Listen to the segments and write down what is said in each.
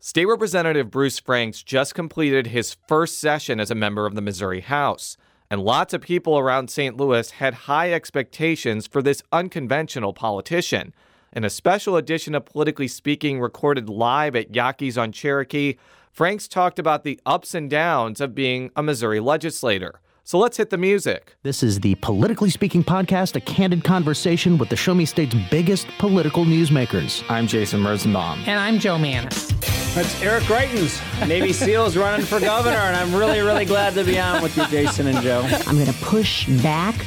State Representative Bruce Franks just completed his first session as a member of the Missouri House, and lots of people around St. Louis had high expectations for this unconventional politician. In a special edition of Politically Speaking recorded live at Yaquis on Cherokee, Franks talked about the ups and downs of being a Missouri legislator. So let's hit the music. This is the Politically Speaking podcast, a candid conversation with the Show Me State's biggest political newsmakers. I'm Jason Rosenbaum. And I'm Joe Mannies. That's Eric Greitens, Navy SEALs running for governor, and I'm really, really glad to be on with you, Jason and Joe. I'm going to push back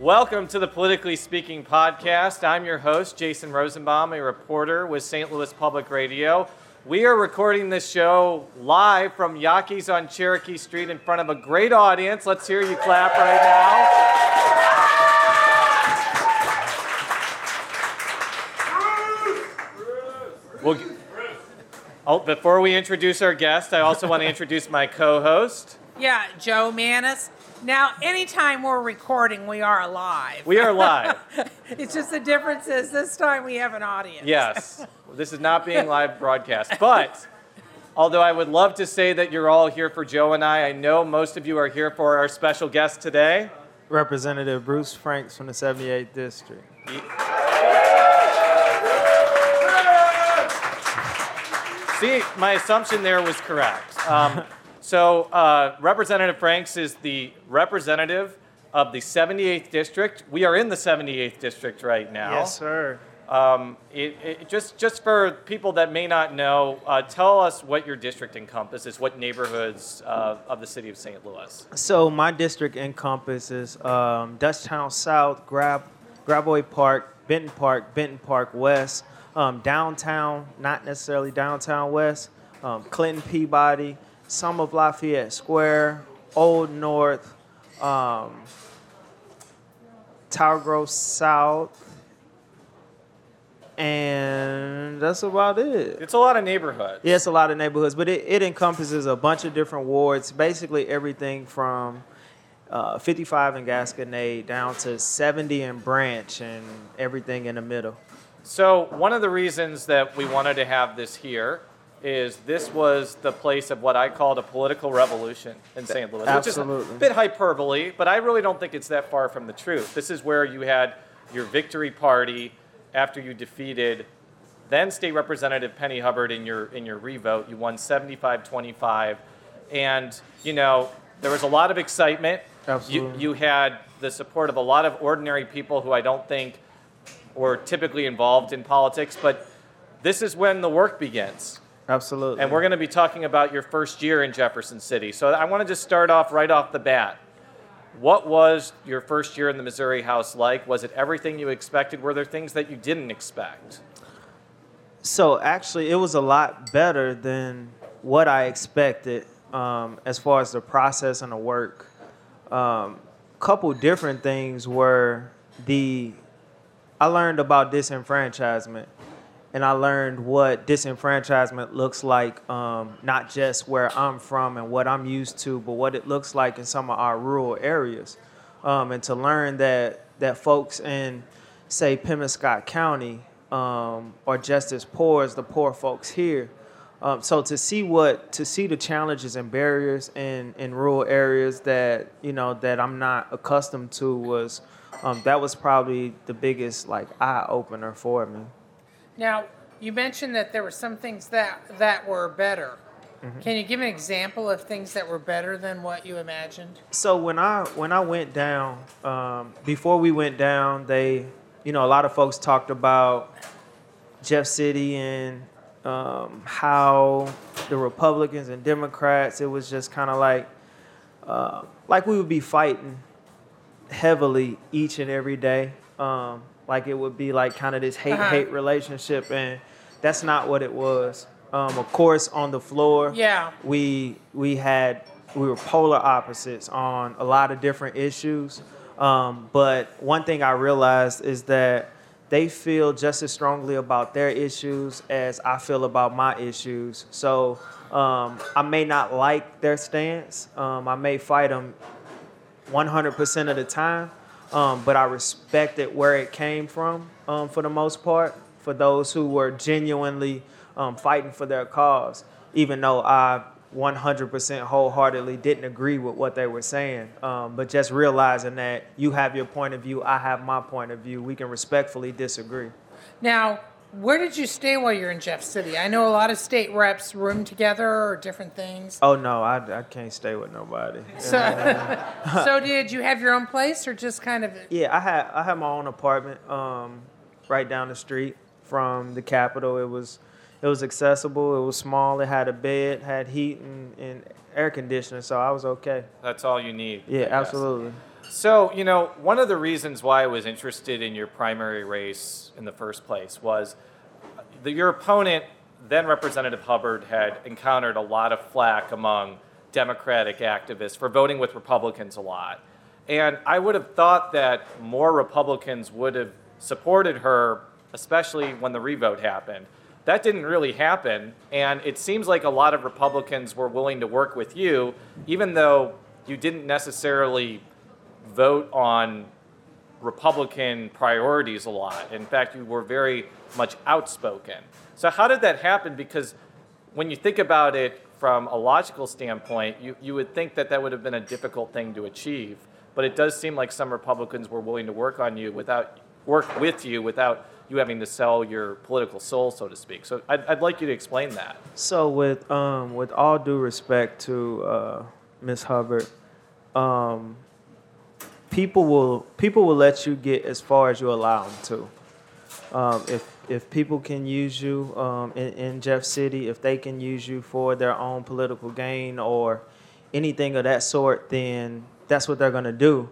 Welcome to the Politically Speaking podcast. I'm your host, Jason Rosenbaum, a reporter with St. Louis Public Radio. We are recording this show live from Yaquis on Cherokee Street in front of a great audience. Let's hear you clap right now. Oh, before we introduce our guest, I also want to introduce my co host. Yeah, Joe Mannies. Now, anytime we're recording, we are live. We are live. it's just the difference is this time we have an audience. Yes. This is not being live broadcast. But although I would love to say that you're all here for Joe and I, I know most of you are here for our special guest today. Representative Bruce Franks from the 78th District. See, my assumption there was correct. Um, so, uh, Representative Franks is the representative of the 78th District. We are in the 78th District right now. Yes, sir. Um, it, it, just, just for people that may not know, uh, tell us what your district encompasses, what neighborhoods uh, of the city of St. Louis. So, my district encompasses um, Dutchtown South, Grab, Gravois Park, Benton Park, Benton Park West, um, downtown, not necessarily downtown West, um, Clinton Peabody, some of Lafayette Square, Old North, um, Tower Grove South, and that's about it. It's a lot of neighborhoods. Yeah, it's a lot of neighborhoods, but it, it encompasses a bunch of different wards, basically everything from uh, 55 in Gasconade down to 70 in Branch and everything in the middle. So, one of the reasons that we wanted to have this here is this was the place of what I called a political revolution in St. Louis. Absolutely. Which is a bit hyperbole, but I really don't think it's that far from the truth. This is where you had your victory party after you defeated then State Representative Penny Hubbard in your in your revote. You won 75-25. And, you know, there was a lot of excitement. Absolutely. You, you had the support of a lot of ordinary people who I don't think were typically involved in politics, but this is when the work begins. Absolutely. And we're going to be talking about your first year in Jefferson City. So I want to just start off right off the bat. What was your first year in the Missouri House like? Was it everything you expected? Were there things that you didn't expect? So actually, it was a lot better than what I expected um, as far as the process and the work. A um, couple different things were the I learned about disenfranchisement and I learned what disenfranchisement looks like, um, not just where I'm from and what I'm used to, but what it looks like in some of our rural areas. Um, and to learn that that folks in, say, Pemiscot County um, are just as poor as the poor folks here. Um, so to see what to see the challenges and barriers in, in rural areas that you know that I'm not accustomed to was um, that was probably the biggest like eye opener for me. Now, you mentioned that there were some things that that were better. Mm-hmm. Can you give an example of things that were better than what you imagined? So when I when I went down, um, before we went down, they, you know, a lot of folks talked about Jeff City and um, how the Republicans and Democrats. It was just kind of like, uh, like we would be fighting heavily each and every day. Um, like it would be like kind of this hate uh-huh. hate relationship, and that's not what it was. Um, of course, on the floor, yeah, we we had we were polar opposites on a lot of different issues. Um, but one thing I realized is that they feel just as strongly about their issues as I feel about my issues. So um, I may not like their stance. Um, I may fight them 100% of the time, um, but I respected where it came from um, for the most part. For those who were genuinely um, fighting for their cause, even though I 100% wholeheartedly didn't agree with what they were saying. Um, but just realizing that you have your point of view, I have my point of view, we can respectfully disagree. Now, where did you stay while you're in Jeff City? I know a lot of state reps room together or different things. Oh no, I, I can't stay with nobody. So, so did you have your own place or just kind of? Yeah, I had I had my own apartment um, right down the street from the Capitol. It was it was accessible. It was small. It had a bed, had heat and, and air conditioning, so I was okay. That's all you need. Yeah, absolutely. So, you know, one of the reasons why I was interested in your primary race in the first place was uh, that your opponent, then Representative Hubbard, had encountered a lot of flack among Democratic activists for voting with Republicans a lot. And I would have thought that more Republicans would have supported her, especially when the revote happened. That didn't really happen, and it seems like a lot of Republicans were willing to work with you, even though you didn't necessarily vote on Republican priorities a lot. In fact, you were very much outspoken. So, how did that happen? Because when you think about it from a logical standpoint, you, you would think that that would have been a difficult thing to achieve. But it does seem like some Republicans were willing to work on you without work with you without you having to sell your political soul, so to speak. So I'd, I'd like you to explain that. So with um, with all due respect to uh, Ms. Hubbard, um, people will people will let you get as far as you allow them to. Um, if if people can use you um, in, in Jeff City, if they can use you for their own political gain or anything of that sort, then that's what they're gonna do.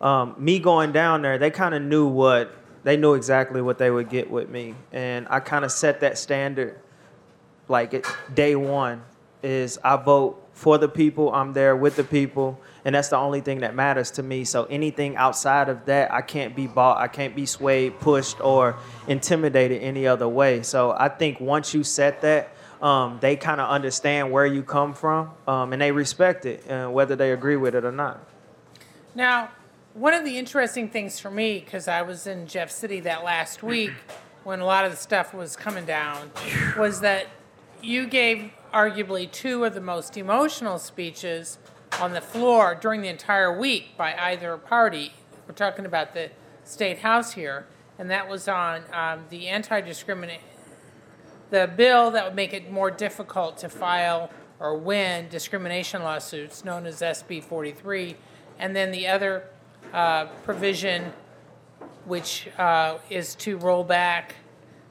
Um, me going down there, they kind of knew what they knew exactly what they would get with me, and I kind of set that standard. Like it, day one is I vote for the people. I'm there with the people, and that's the only thing that matters to me. So anything outside of that, I can't be bought. I can't be swayed, pushed, or intimidated any other way. So I think once you set that, um, they kind of understand where you come from, um, and they respect it, uh, whether they agree with it or not. Now, one of the interesting things for me, because I was in Jeff City that last week when a lot of the stuff was coming down, was that you gave arguably two of the most emotional speeches on the floor during the entire week by either party. We're talking about the state house here, and that was on um, the anti-discrimination, the bill that would make it more difficult to file or win discrimination lawsuits, known as SB 43, and then the other uh, provision, which uh, is to roll back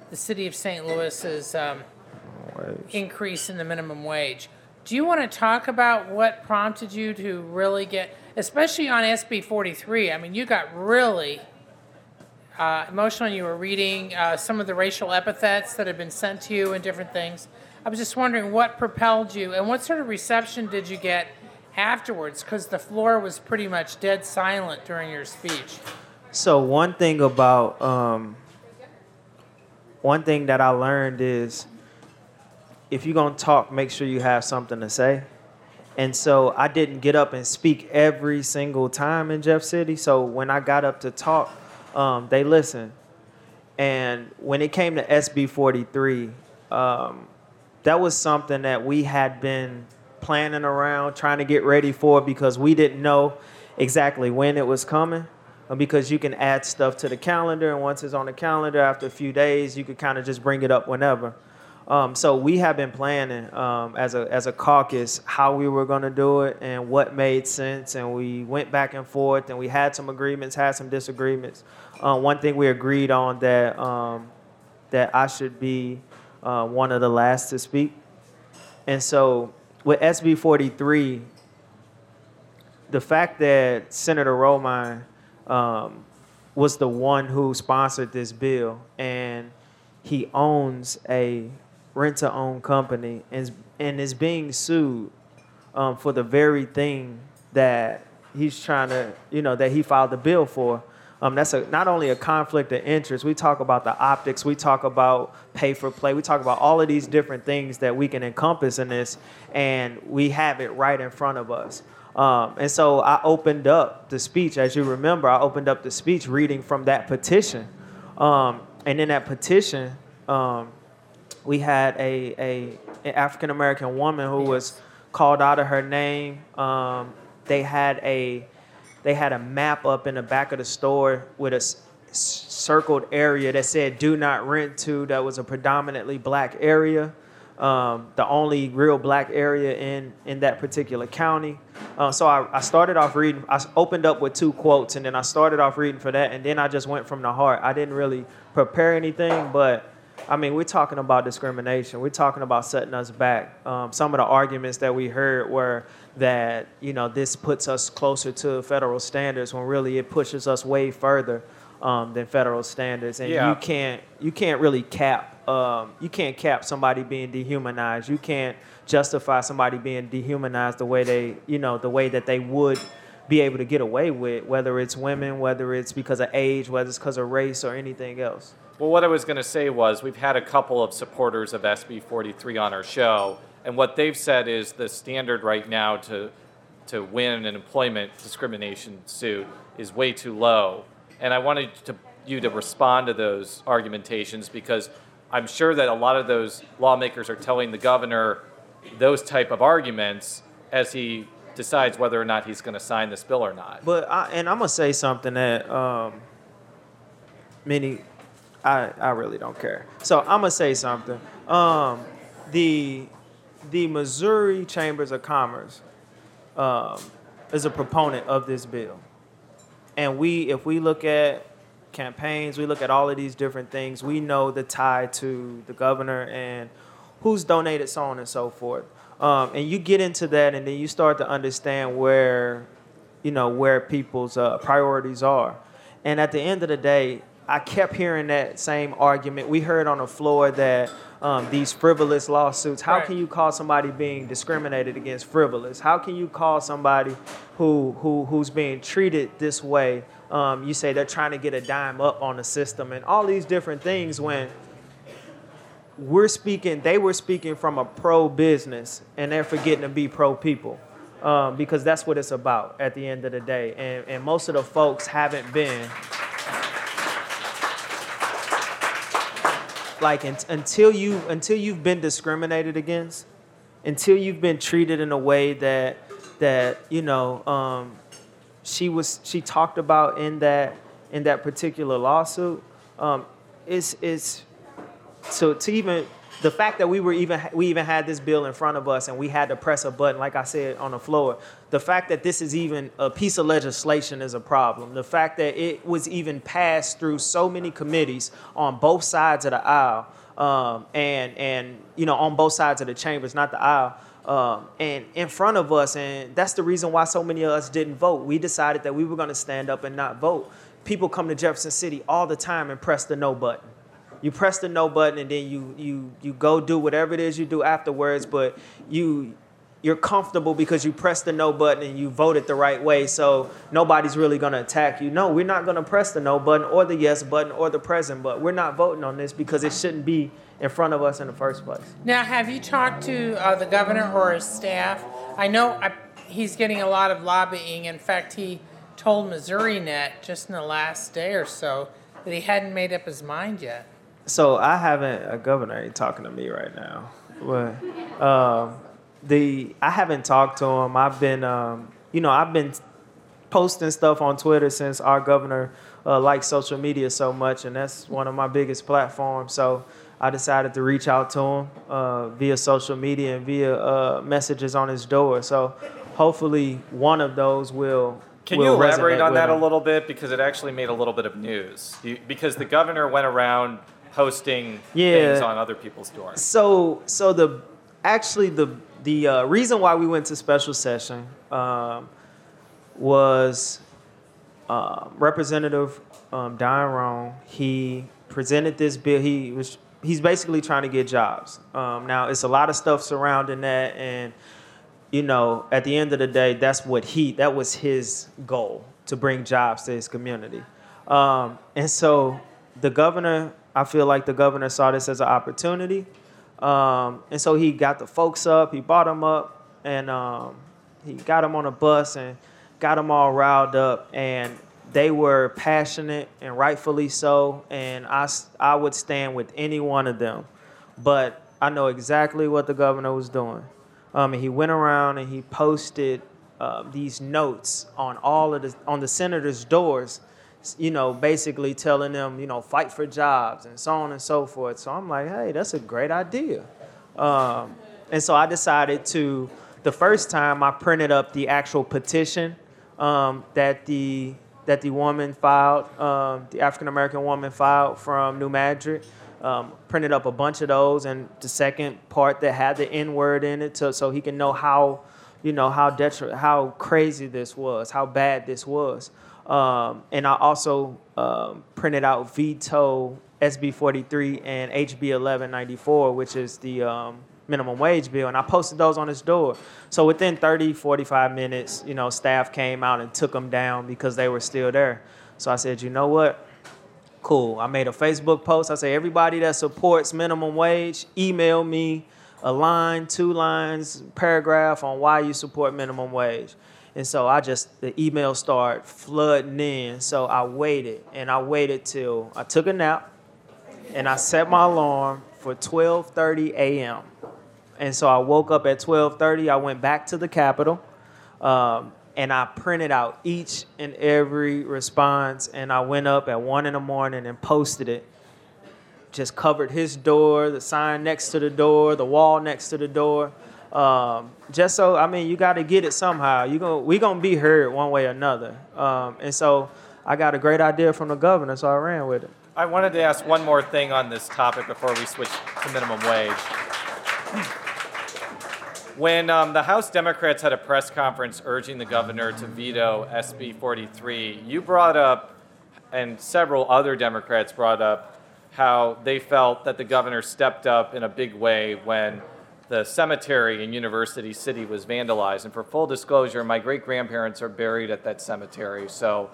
the city of St. Louis's um, increase in the minimum wage. Do you want to talk about what prompted you to really get, especially on SB 43? I mean, you got really uh, emotional. You were reading uh, some of the racial epithets that had been sent to you and different things. I was just wondering what propelled you and what sort of reception did you get afterwards? Because the floor was pretty much dead silent during your speech. So one thing about um, one thing that I learned is if you're gonna talk, make sure you have something to say. And so I didn't get up and speak every single time in Jeff City. So when I got up to talk, um, they listened. And when it came to SB 43, um, that was something that we had been planning around, trying to get ready for because we didn't know exactly when it was coming. Uh, because you can add stuff to the calendar, and once it's on the calendar, after a few days, you could kind of just bring it up whenever. Um, so we have been planning um, as a as a caucus how we were going to do it and what made sense, and we went back and forth, and we had some agreements, had some disagreements. Uh, one thing we agreed on that um, that I should be uh, one of the last to speak, and so with SB 43, the fact that Senator Romine um, was the one who sponsored this bill, and he owns a rent-to-own company and, and is being sued um, for the very thing that he's trying to, you know, that he filed the bill for. Um, that's a, not only a conflict of interest. We talk about the optics. We talk about pay for play. We talk about all of these different things that we can encompass in this, and we have it right in front of us. Um, and so I opened up the speech, as you remember, I opened up the speech reading from that petition. Um, and in that petition, um, we had a, a an African American woman who was called out of her name. Um, they had a they had a map up in the back of the store with a s- circled area that said "Do not rent to." That was a predominantly black area, um, the only real black area in in that particular county. Uh, so I, I started off reading. I opened up with two quotes, and then I started off reading for that, and then I just went from the heart. I didn't really prepare anything, but I mean, we're talking about discrimination. We're talking about setting us back. Um, some of the arguments that we heard were that you know this puts us closer to federal standards when really it pushes us way further um, than federal standards. And Yeah. you can't you can't really cap um, you can't cap somebody being dehumanized. You can't justify somebody being dehumanized the way they you know the way that they would be able to get away with, whether it's women, whether it's because of age, whether it's because of race or anything else. Well, what I was going to say was we've had a couple of supporters of SB 43 on our show, and what they've said is the standard right now to to win an employment discrimination suit is way too low. And I wanted to, you to respond to those argumentations because I'm sure that a lot of those lawmakers are telling the governor those type of arguments as he decides whether or not he's going to sign this bill or not. But I, and I'm gonna say something that um, many, I I really don't care. So I'm gonna say something. Um, the the Missouri Chambers of Commerce um, is a proponent of this bill, and we if we look at campaigns, we look at all of these different things. We know the tie to the governor and who's donated, so on and so forth. Um, and you get into that, and then you start to understand where, you know, where people's uh, priorities are. And at the end of the day, I kept hearing that same argument. We heard on the floor that um, these frivolous lawsuits. How Right. can you call somebody being discriminated against frivolous? How can you call somebody who who who's being treated this way? Um, you say they're trying to get a dime up on the system, and all these different things when we're speaking, they were speaking from a pro business, and they're forgetting to be pro people, um, because that's what it's about at the end of the day. And and most of the folks haven't been like un- until you until you've been discriminated against, until you've been treated in a way that that you know um, she was she talked about in that in that particular lawsuit. Um, it's it's so to even the fact that we were even we even had this bill in front of us and we had to press a button like i said on the floor. The fact that this is even a piece of legislation is a problem. The fact that it was even passed through so many committees on both sides of the aisle um, and and you know on both sides of the chambers not the aisle um, and in front of us and that's the reason why so many of us didn't vote. We decided that we were going to stand up and not vote. People come to jefferson city all the time and press the no button you press the no button and then you you you go do whatever it is you do afterwards but you you're comfortable because you pressed the no button and you voted the right way so nobody's really to attack you no we're not to press the no button or the yes button or the present button we're not voting on this because it shouldn't be in front of us in the first place Now, have you talked to uh, the governor or his staff? I know I, he's getting a lot of lobbying. In fact, he told Missourinet just in the last day or so that he hadn't made up his mind yet. So I haven't a governor ain't talking to me right now, but um, the I haven't talked to him. I've been um, you know I've been posting stuff on Twitter since our governor uh, likes social media so much, and that's one of my biggest platforms. So I decided to reach out to him uh, via social media and via uh, messages on his door. So hopefully one of those will. Can you elaborate on that a little bit because it actually made a little bit of news? You, because the governor went around posting Yeah. things on other people's doors. So so the actually the the uh, reason why we went to special session um, was uh, Representative um, Don. He presented this bill. He was he's basically trying to get jobs. Um, now it's a lot of stuff surrounding that, and you know, at the end of the day, that's what he, that was his goal to bring jobs to his community. Um, and so the governor, I feel like the governor saw this as an opportunity. Um, and so he got the folks up, he bought them up, and um, he got them on a bus and got them all riled up. And they were passionate and rightfully so. And I, I would stand with any one of them. But I know exactly what the governor was doing. Um, and he went around and he posted uh, these notes on all of the on the senators' doors, you know, basically telling them, you know, fight for jobs and so on and so forth. So I'm like, hey, that's a great idea. Um, and so I decided to. The first time I printed up the actual petition um, that the that the woman filed, um, the African American woman filed from New Madrid. Um, printed up a bunch of those, and the second part that had the N word in it, to, so he can know how, you know, how detri- how crazy this was, how bad this was. Um, and I also um, printed out veto SB 43 and HB 1194, which is the um, minimum wage bill, and I posted those on his door. So within 30, 45 minutes, you know, staff came out and took them down because they were still there. So I said, you know what? Cool. I made a Facebook post. I say, everybody that supports minimum wage, email me a line, two lines, paragraph on why you support minimum wage. And so I just the email started flooding in. So I waited and I waited till I took a nap and I set my alarm for 12:30 a.m. And so I woke up at 12:30. I went back to the Capitol. Um, and I printed out each and every response, and I went up at one in the morning and posted it. Just covered his door, the sign next to the door, the wall next to the door. Um, just so I mean, you got to get it somehow. You going we gonna be heard one way or another. Um, and so I got a great idea from the governor, so I ran with it. I wanted to ask one more thing on this topic before we switch to minimum wage. When um, the House Democrats had a press conference urging the governor to veto SB 43, you brought up, and several other Democrats brought up, how they felt that the governor stepped up in a big way when the cemetery in University City was vandalized. And for full disclosure, my great grandparents are buried at that cemetery, so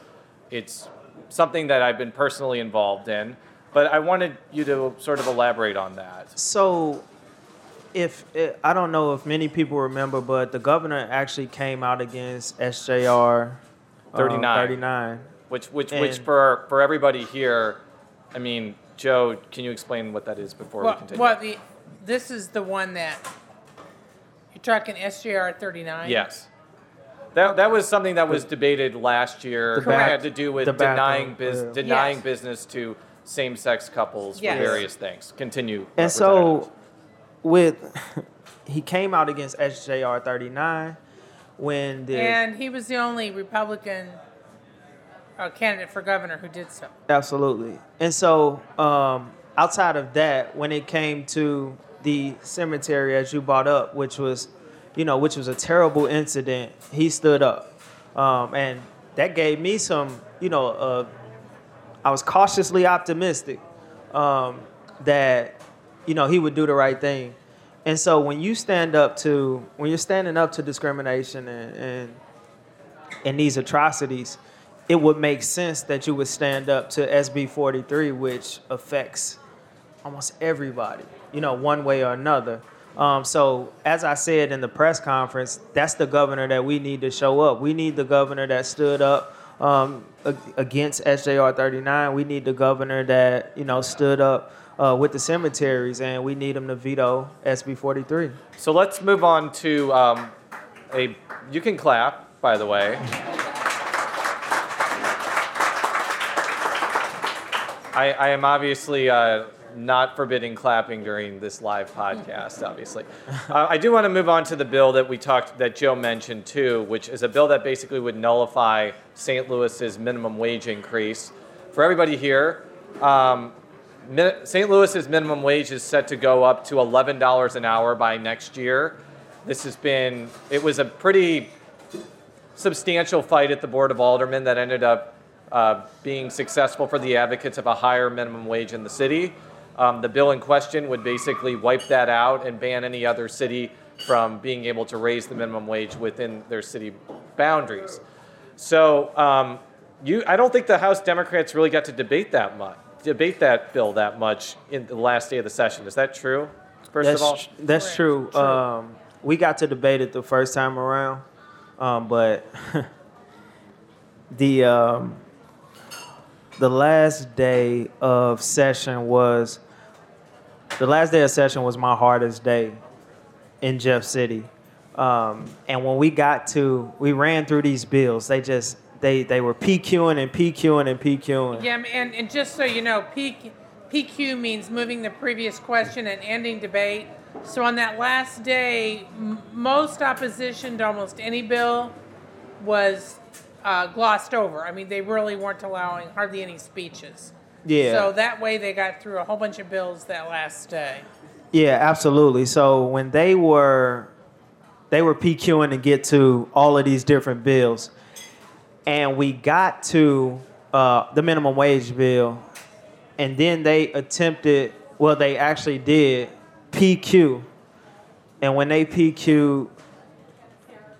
it's something that I've been personally involved in. But I wanted you to sort of elaborate on that. So if it, I don't know if many people remember, but the governor actually came out against SJR um, 39. 39. Which, which, And- which for, for everybody here, I mean, Joe, can you explain what that is before we continue? well, the, this is the one that, you're talking SJR 39? Yes. That, that was something that was debated last year. The It had to do with the denying, bathroom, bus- yeah. denying Yes. business to same-sex couples for various things. Continue. And Representative. so, with he came out against SJR 39 when the And he was the only Republican uh, candidate for governor who did so. Absolutely. And so, um, outside of that, when it came to the cemetery, as you brought up, which was, you know, which was a terrible incident, he stood up, um, and that gave me some, you know, uh, I was cautiously optimistic um, that, you know, he would do the right thing. And so when you stand up to, when you're standing up to discrimination and, and and these atrocities, it would make sense that you would stand up to SB 43, which affects almost everybody, you know, one way or another. Um, so, as I said in the press conference, that's the governor that we need to show up. We need the governor that stood up um, against SJR 39. We need the governor that, you know, stood up uh, with the cemeteries, and we need him to veto SB 43. So let's move on to um, a. You can clap, by the way. I, I am obviously uh, not forbidding clapping during this live podcast. Obviously, uh, I do want to move on to the bill that we talked that Joe mentioned too, which is a bill that basically would nullify St. Louis's minimum wage increase. For everybody here, um, St. Louis's minimum wage is set to go up to $11 an hour by next year. This has been, it was a pretty substantial fight at the Board of Aldermen that ended up uh, being successful for the advocates of a higher minimum wage in the city. Um, the bill in question would basically wipe that out and ban any other city from being able to raise the minimum wage within their city boundaries. So um, you, I don't think the House Democrats really got to debate that much, debate that bill that much in the last day of the session. Is that true? First that's of all, tr- that's Correct. true. True. Um, we got to debate it the first time around, um, but the um, the last day of session was the last day of session was my hardest day in Jeff City. Um, and when we got to, we ran through these bills. They just they they were PQing and PQing and PQing. Yeah, and, and just so you know, PQ, PQ means moving the previous question and ending debate. So on that last day, m- most opposition to almost any bill was uh, glossed over. I mean, they really weren't allowing hardly any speeches. Yeah. So that way they got through a whole bunch of bills that last day. Yeah, absolutely. So when they were they were PQing to get to all of these different bills, and we got to uh, the minimum wage bill, and then they attempted. Well, they actually did PQ, and when they PQ,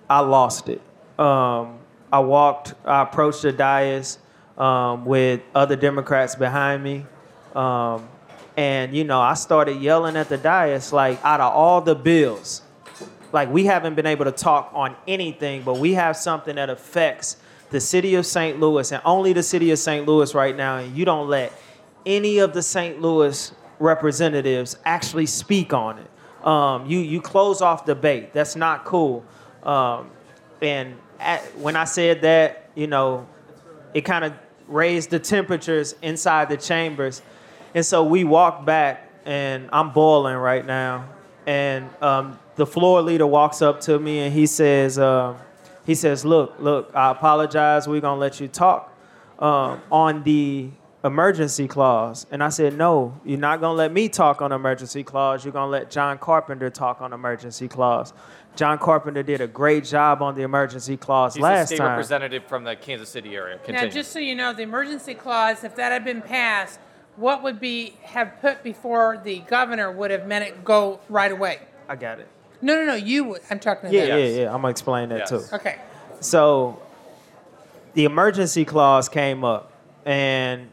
I lost it. Um, I walked. I approached the dais um, with other Democrats behind me. Um, and you know, I started yelling at the dais like, out of all the bills, like we haven't been able to talk on anything, but we have something that affects the city of St. Louis and only the city of St. Louis right now, and you don't let any of the St. Louis representatives actually speak on it. Um, you you close off debate. That's not cool. Um, and at, when I said that, you know, it kind of raised the temperatures inside the chambers. And so we walked back, and I'm boiling right now. And um, the floor leader walks up to me and he says, uh, he says, look, look, I apologize. We're gonna let you talk um, on the emergency clause. And I said, no, you're not gonna let me talk on emergency clause. You're gonna let Jon Carpenter talk on emergency clause. Jon Carpenter did a great job on the emergency clause he's a last state time. representative from the Kansas City area. Continue. Now, just so you know, the emergency clause, if that had been passed, what would be have put before the governor would have meant it go right away. I got it. No, no, no. You would. I'm talking to Yeah, them. yeah, yeah. I'm gonna explain that Yes. too. Okay. So the emergency clause came up, and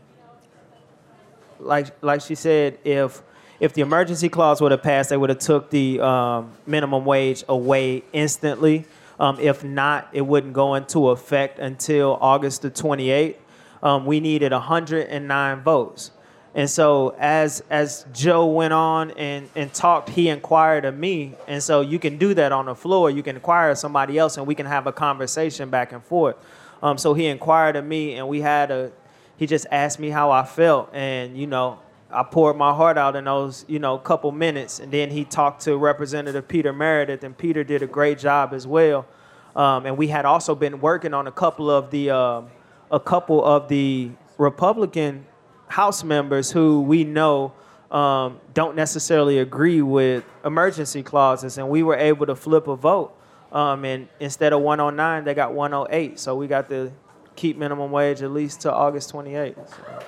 like like she said, if if the emergency clause would have passed, they would have took the um, minimum wage away instantly. Um, if not, it wouldn't go into effect until August the 28th. Um, we needed 109 votes. And so as as Joe went on and, and talked, he inquired of me. And so you can do that on the floor. You can inquire of somebody else and we can have a conversation back and forth. Um, so he inquired of me and we had a he just asked me how I felt and you know, I poured my heart out in those, you know, couple minutes and then he talked to Representative Peter Meredith and Peter did a great job as well. Um, and we had also been working on a couple of the um, a couple of the Republican House members who we know um, don't necessarily agree with emergency clauses, and we were able to flip a vote. Um, and instead of 109, they got 108. So we got to keep minimum wage at least to August 28th. So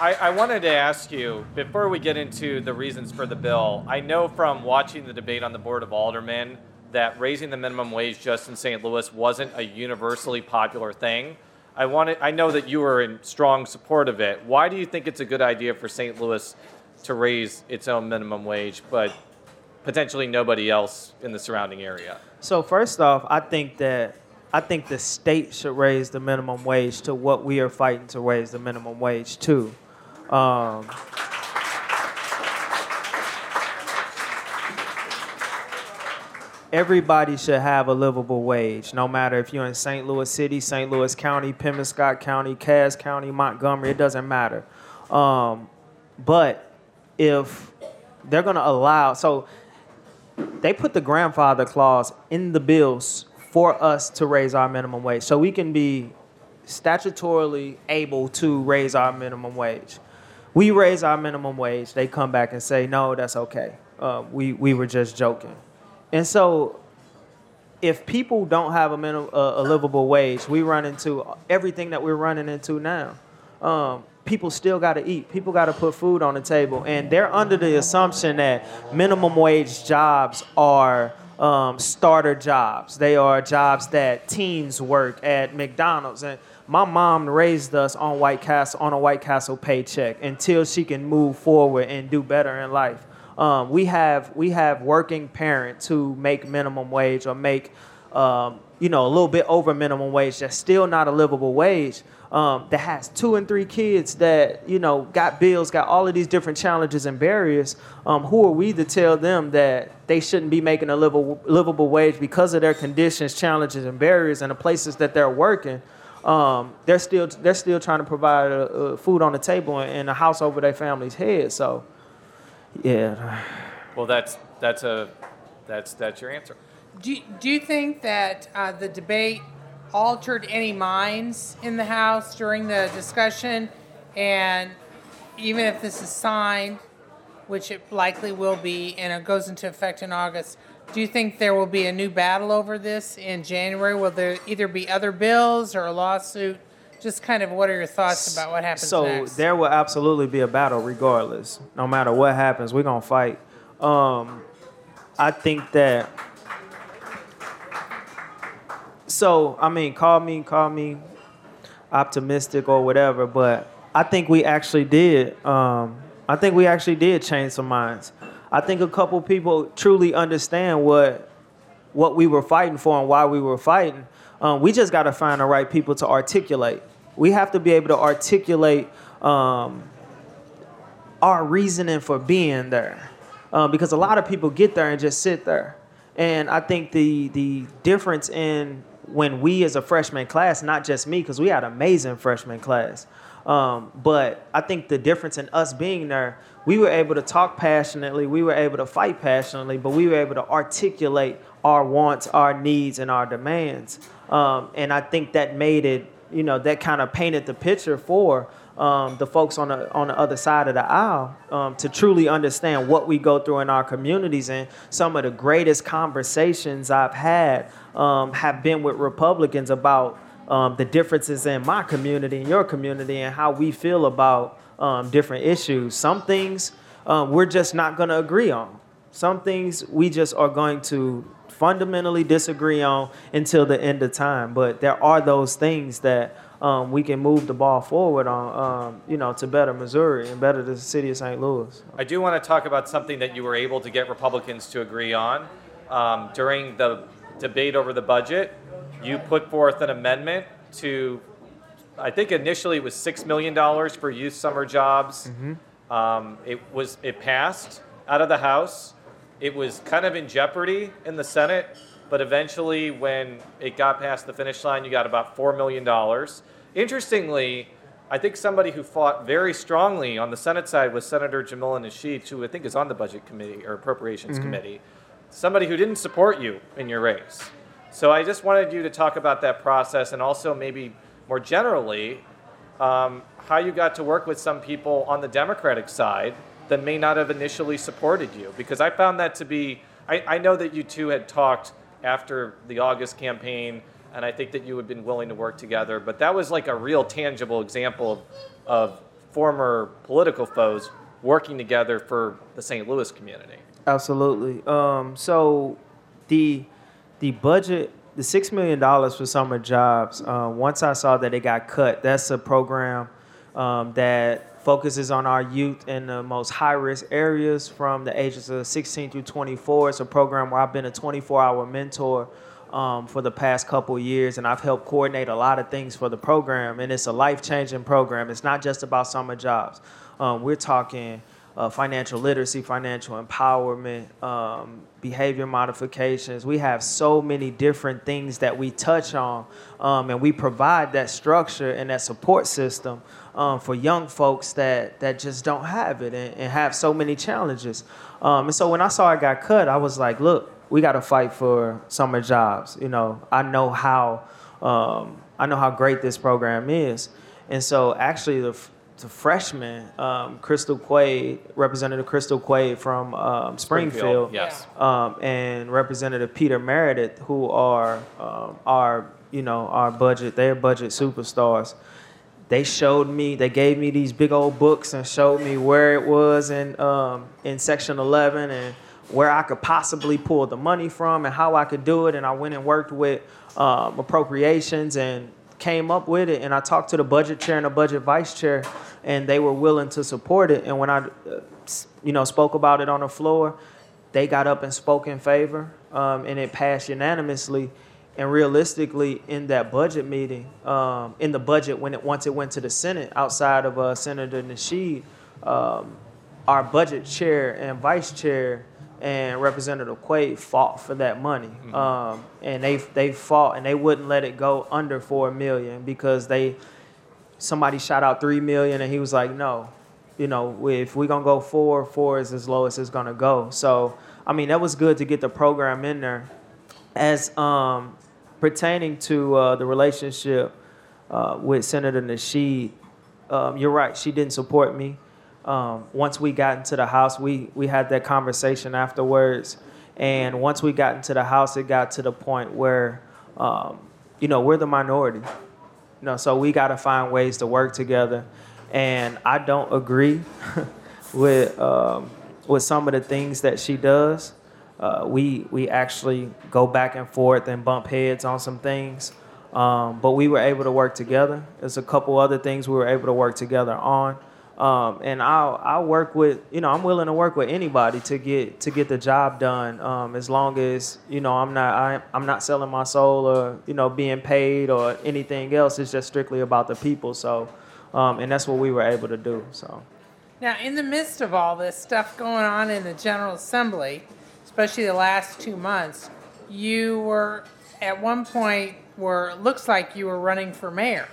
I, I wanted to ask you before we get into the reasons for the bill. I know from watching the debate on the board of aldermen that raising the minimum wage just in St. Louis wasn't a universally popular thing. I wanted. I know that you were in strong support of it. Why do you think it's a good idea for St. Louis to raise its own minimum wage, but potentially nobody else in the surrounding area? So first off, I think that I think the state should raise the minimum wage to what we are fighting to raise the minimum wage to. Um, everybody should have a livable wage, no matter if you're in St. Louis City, St. Louis County, Pemiscot County, Cass County, Montgomery. It doesn't matter. Um, but if they're going to allow, so they put the grandfather clause in the bills for us to raise our minimum wage. So we can be statutorily able to raise our minimum wage. We raise our minimum wage they come back and say no that's okay. Uh, we, we were just joking. And so if people don't have a, minim, uh, a livable wage we run into everything that we're running into now. Um, people still got to eat. People got to put food on the table, and they're under the assumption that minimum wage jobs are um, starter jobs. They are jobs that teens work at McDonald's. And my mom raised us on White Castle on a White Castle paycheck until she can move forward and do better in life. Um, we have we have working parents who make minimum wage or make um, you know a little bit over minimum wage. That's still not a livable wage. Um, that has two and three kids that you know got bills, got all of these different challenges and barriers. Um, who are we to tell them that they shouldn't be making a livable, livable wage because of their conditions, challenges, and barriers, and the places that they're working? Um, they're still they're still trying to provide uh, uh, food on the table and, and a house over their family's head. So, yeah. Well, that's that's a that's that's your answer. Do, do you think that uh, the debate altered any minds in the House during the discussion? And even if this is signed, which it likely will be, and it goes into effect in August, do you think there will be a new battle over this in January? Will there either be other bills or a lawsuit? Just kind of what are your thoughts about what happens so next? there will absolutely be a battle regardless. No matter what happens, we're gonna fight. Um, I think that. So I mean, call me, call me optimistic or whatever, but I think we actually did. Um, I think we actually did change some minds. I think a couple people truly understand what what we were fighting for and why we were fighting. Um, we just got to find the right people to articulate. We have to be able to articulate um, our reasoning for being there, um, because a lot of people get there and just sit there. And I think the the difference in when we as a freshman class, not just me, because we had an amazing freshman class, um, but I think the difference in us being there, we were able to talk passionately, we were able to fight passionately, but we were able to articulate our wants, our needs, and our demands. Um, and I think that made it, you know, that kind of painted the picture for um, the folks on the on the other side of the aisle um, to truly understand what we go through in our communities. And some of the greatest conversations I've had um, have been with Republicans about um, the differences in my community and your community and how we feel about um, different issues. Some things um, we're just not going to agree on. Some things we just are going to fundamentally disagree on until the end of time. But there are those things that um, we can move the ball forward on, um, you know, to better Missouri and better the city of St. Louis. I do want to talk about something that you were able to get Republicans to agree on um, during the debate over the budget. You put forth an amendment to, I think initially it was six million dollars for youth summer jobs. Um, it was it passed out of the House. It was kind of in jeopardy in the Senate, but eventually, when it got past the finish line, you got about four million dollars. Interestingly, I think somebody who fought very strongly on the Senate side was Senator Jamilah Nasheed, who I think is on the Budget Committee or Appropriations Committee. Somebody who didn't support you in your race. So I just wanted you to talk about that process and also maybe more generally um, how you got to work with some people on the Democratic side that may not have initially supported you. Because I found that to be, I, I know that you two had talked after the August campaign, and I think that you had been willing to work together, but that was like a real tangible example of, of former political foes working together for the St. Louis community. Absolutely. Um, so the the budget, the six million dollars for summer jobs. Uh, once I saw that it got cut, that's a program um, that focuses on our youth in the most high risk areas from the ages of 16 through 24. It's a program where I've been a 24 hour mentor. Um, for the past couple years, and I've helped coordinate a lot of things for the program. And it's a life changing program. It's not just about summer jobs. Um, we're talking uh, financial literacy, financial empowerment, um, behavior modifications. We have so many different things that we touch on, um, and we provide that structure and that support system um, for young folks that that just don't have it and, and have so many challenges. Um, and so when I saw it got cut, I was like, look, we got to fight for summer jobs. You know, I know how um, I know how great this program is, and so actually the the freshman, um, Crystal Quade, Representative Crystal Quade from um, Springfield, Yes. um, and Representative Peter Meredith, who are um, our you know our budget, their budget superstars. they showed me, they gave me these big old books and showed me where it was in um, in section 11 and where I could possibly pull the money from and how I could do it. And I went and worked with um, appropriations and came up with it. And I talked to the budget chair and the budget vice chair, and they were willing to support it. And when I, uh, you know, spoke about it on the floor, they got up and spoke in favor, um, and it passed unanimously. And realistically, in that budget meeting, um, in the budget when it once it went to the Senate, outside of uh, Senator Nasheed, um, our budget chair and vice chair and Representative Quade fought for that money, mm-hmm. um, and they they fought and they wouldn't let it go under four million because they somebody shot out three million and he was like, no, you know, if we're gonna go four, four is as low as it's gonna go. So I mean, that was good to get the program in there. As um, pertaining to uh, the relationship uh, with Senator Nasheed, um, you're right. She didn't support me. Um, once we got into the house, we we had that conversation afterwards, and once we got into the house, it got to the point where, um, you know, we're the minority. You know, so we got to find ways to work together, and I don't agree with um, with some of the things that she does. Uh, we we actually go back and forth and bump heads on some things, um, but we were able to work together. There's a couple other things we were able to work together on, um, and I'll I'll work with you know I'm willing to work with anybody to get to get the job done um, as long as you know I'm not I, I'm not selling my soul or you know being paid or anything else. It's just strictly about the people. So, um, and that's what we were able to do. So. Now, in the midst of all this stuff going on in the General Assembly, especially the last two months, you were at one point where it looks like you were running for mayor,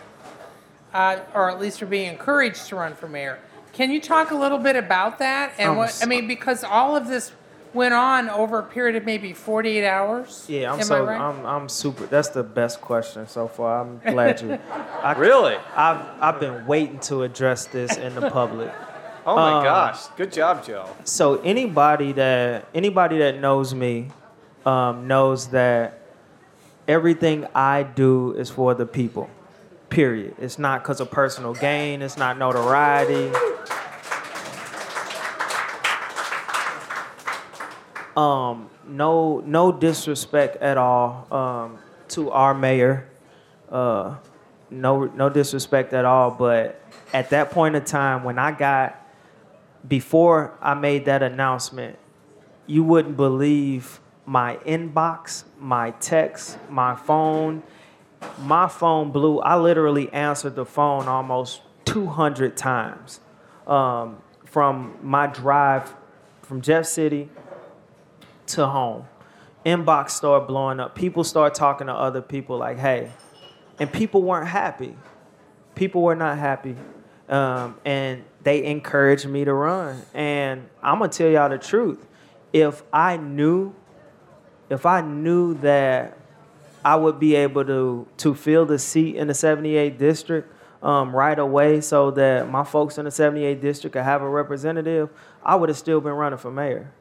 uh, or at least you're being encouraged to run for mayor. Can you talk a little bit about that? And um, what I mean, because all of this went on over a period of maybe 48 hours. Yeah, I'm Am so right? I'm I'm super. That's the best question so far. I'm glad you. I, really? I've I've been waiting to address this in the public. Oh my um, gosh! Good job, Jo. So anybody that anybody that knows me um, knows that everything I do is for the people. Period. It's not because of personal gain. It's not notoriety. Um, no, no disrespect at all um, to our mayor. Uh, no, no disrespect at all. But at that point in time, when I got before I made that announcement, you wouldn't believe my inbox, my text, my phone. My phone blew. I literally answered the phone almost 200 times um, from my drive from Jeff City to home. Inbox started blowing up. People start talking to other people like, hey, and people weren't happy. People were not happy. Um, and they encouraged me to run. And I'm gonna tell y'all the truth. If I knew, if I knew that I would be able to to fill the seat in the 78th district um, right away, so that my folks in the 78th district could have a representative, I would have still been running for mayor.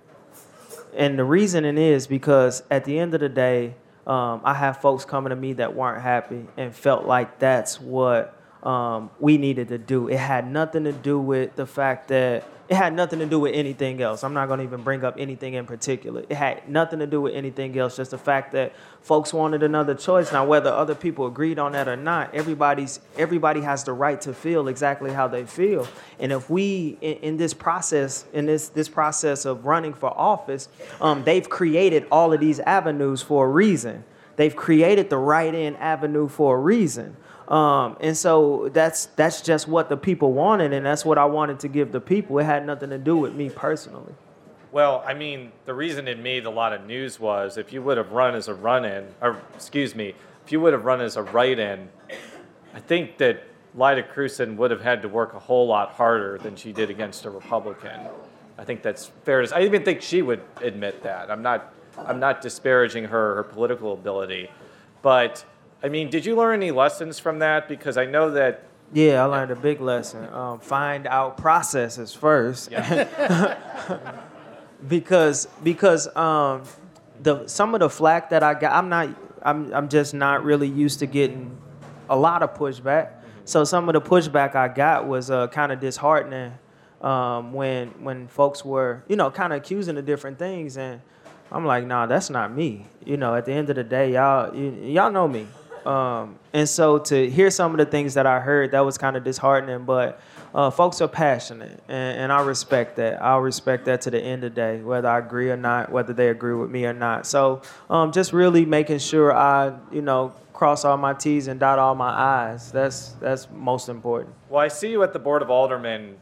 And the reasoning is because at the end of the day, um, I have folks coming to me that weren't happy and felt like that's what um, we needed to do. It had nothing to do with the fact that it had nothing to do with anything else. I'm not going to even bring up anything in particular. It had nothing to do with anything else. Just the fact that folks wanted another choice. Now, whether other people agreed on that or not, everybody's everybody has the right to feel exactly how they feel. And if we in, in this process, in this this process of running for office, um, they've created all of these avenues for a reason. They've created the write-in avenue for a reason. Um, and so that's that's just what the people wanted, and that's what I wanted to give the people. It had nothing to do with me personally. Well, I mean, the reason it made a lot of news was if you would have run as a run-in, or excuse me, if you would have run as a write-in, I think that Lyda Krewson would have had to work a whole lot harder than she did against a Republican. I think that's fair. I even think she would admit that. I'm not, I'm not disparaging her her political ability, but I mean, did you learn any lessons from that? Because I know that. Yeah, I learned a big lesson. Um, find out processes first. Yeah. because because um, the some of the flack that I got, I'm not. I'm I'm just not really used to getting a lot of pushback. So some of the pushback I got was uh, kind of disheartening um, when when folks were, you know, kind of accusing of different things, and I'm like, nah, that's not me. You know, at the end of the day, y'all you, y'all know me. Um, and so to hear some of the things that I heard, that was kind of disheartening. But uh, folks are passionate, and, and, I respect that. I'll respect that to the end of the day, whether I agree or not, whether they agree with me or not. So um, just really making sure I, you know, cross all my T's and dot all my I's. That's that's most important. Well, I see you at the Board of Aldermen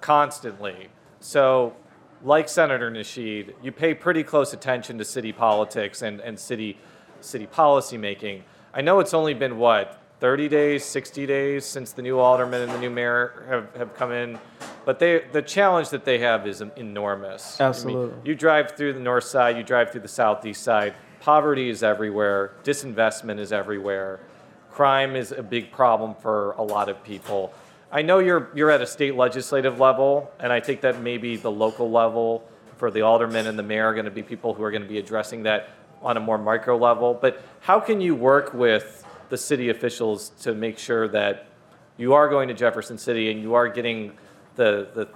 constantly. So, like Senator Nasheed, you pay pretty close attention to city politics and, and city city policy making. I know it's only been what 30 days, 60 days since the new alderman and the new mayor have, have come in, but they the challenge that they have is enormous. Absolutely. I mean, you drive through the north side, you drive through the southeast side. Poverty is everywhere. Disinvestment is everywhere. Crime is a big problem for a lot of people. I know you're you're at a state legislative level, and I think that maybe the local level for the aldermen and the mayor are going to be people who are going to be addressing that on a more micro level. But how can you work with the city officials to make sure that you are going to Jefferson City and you are getting the the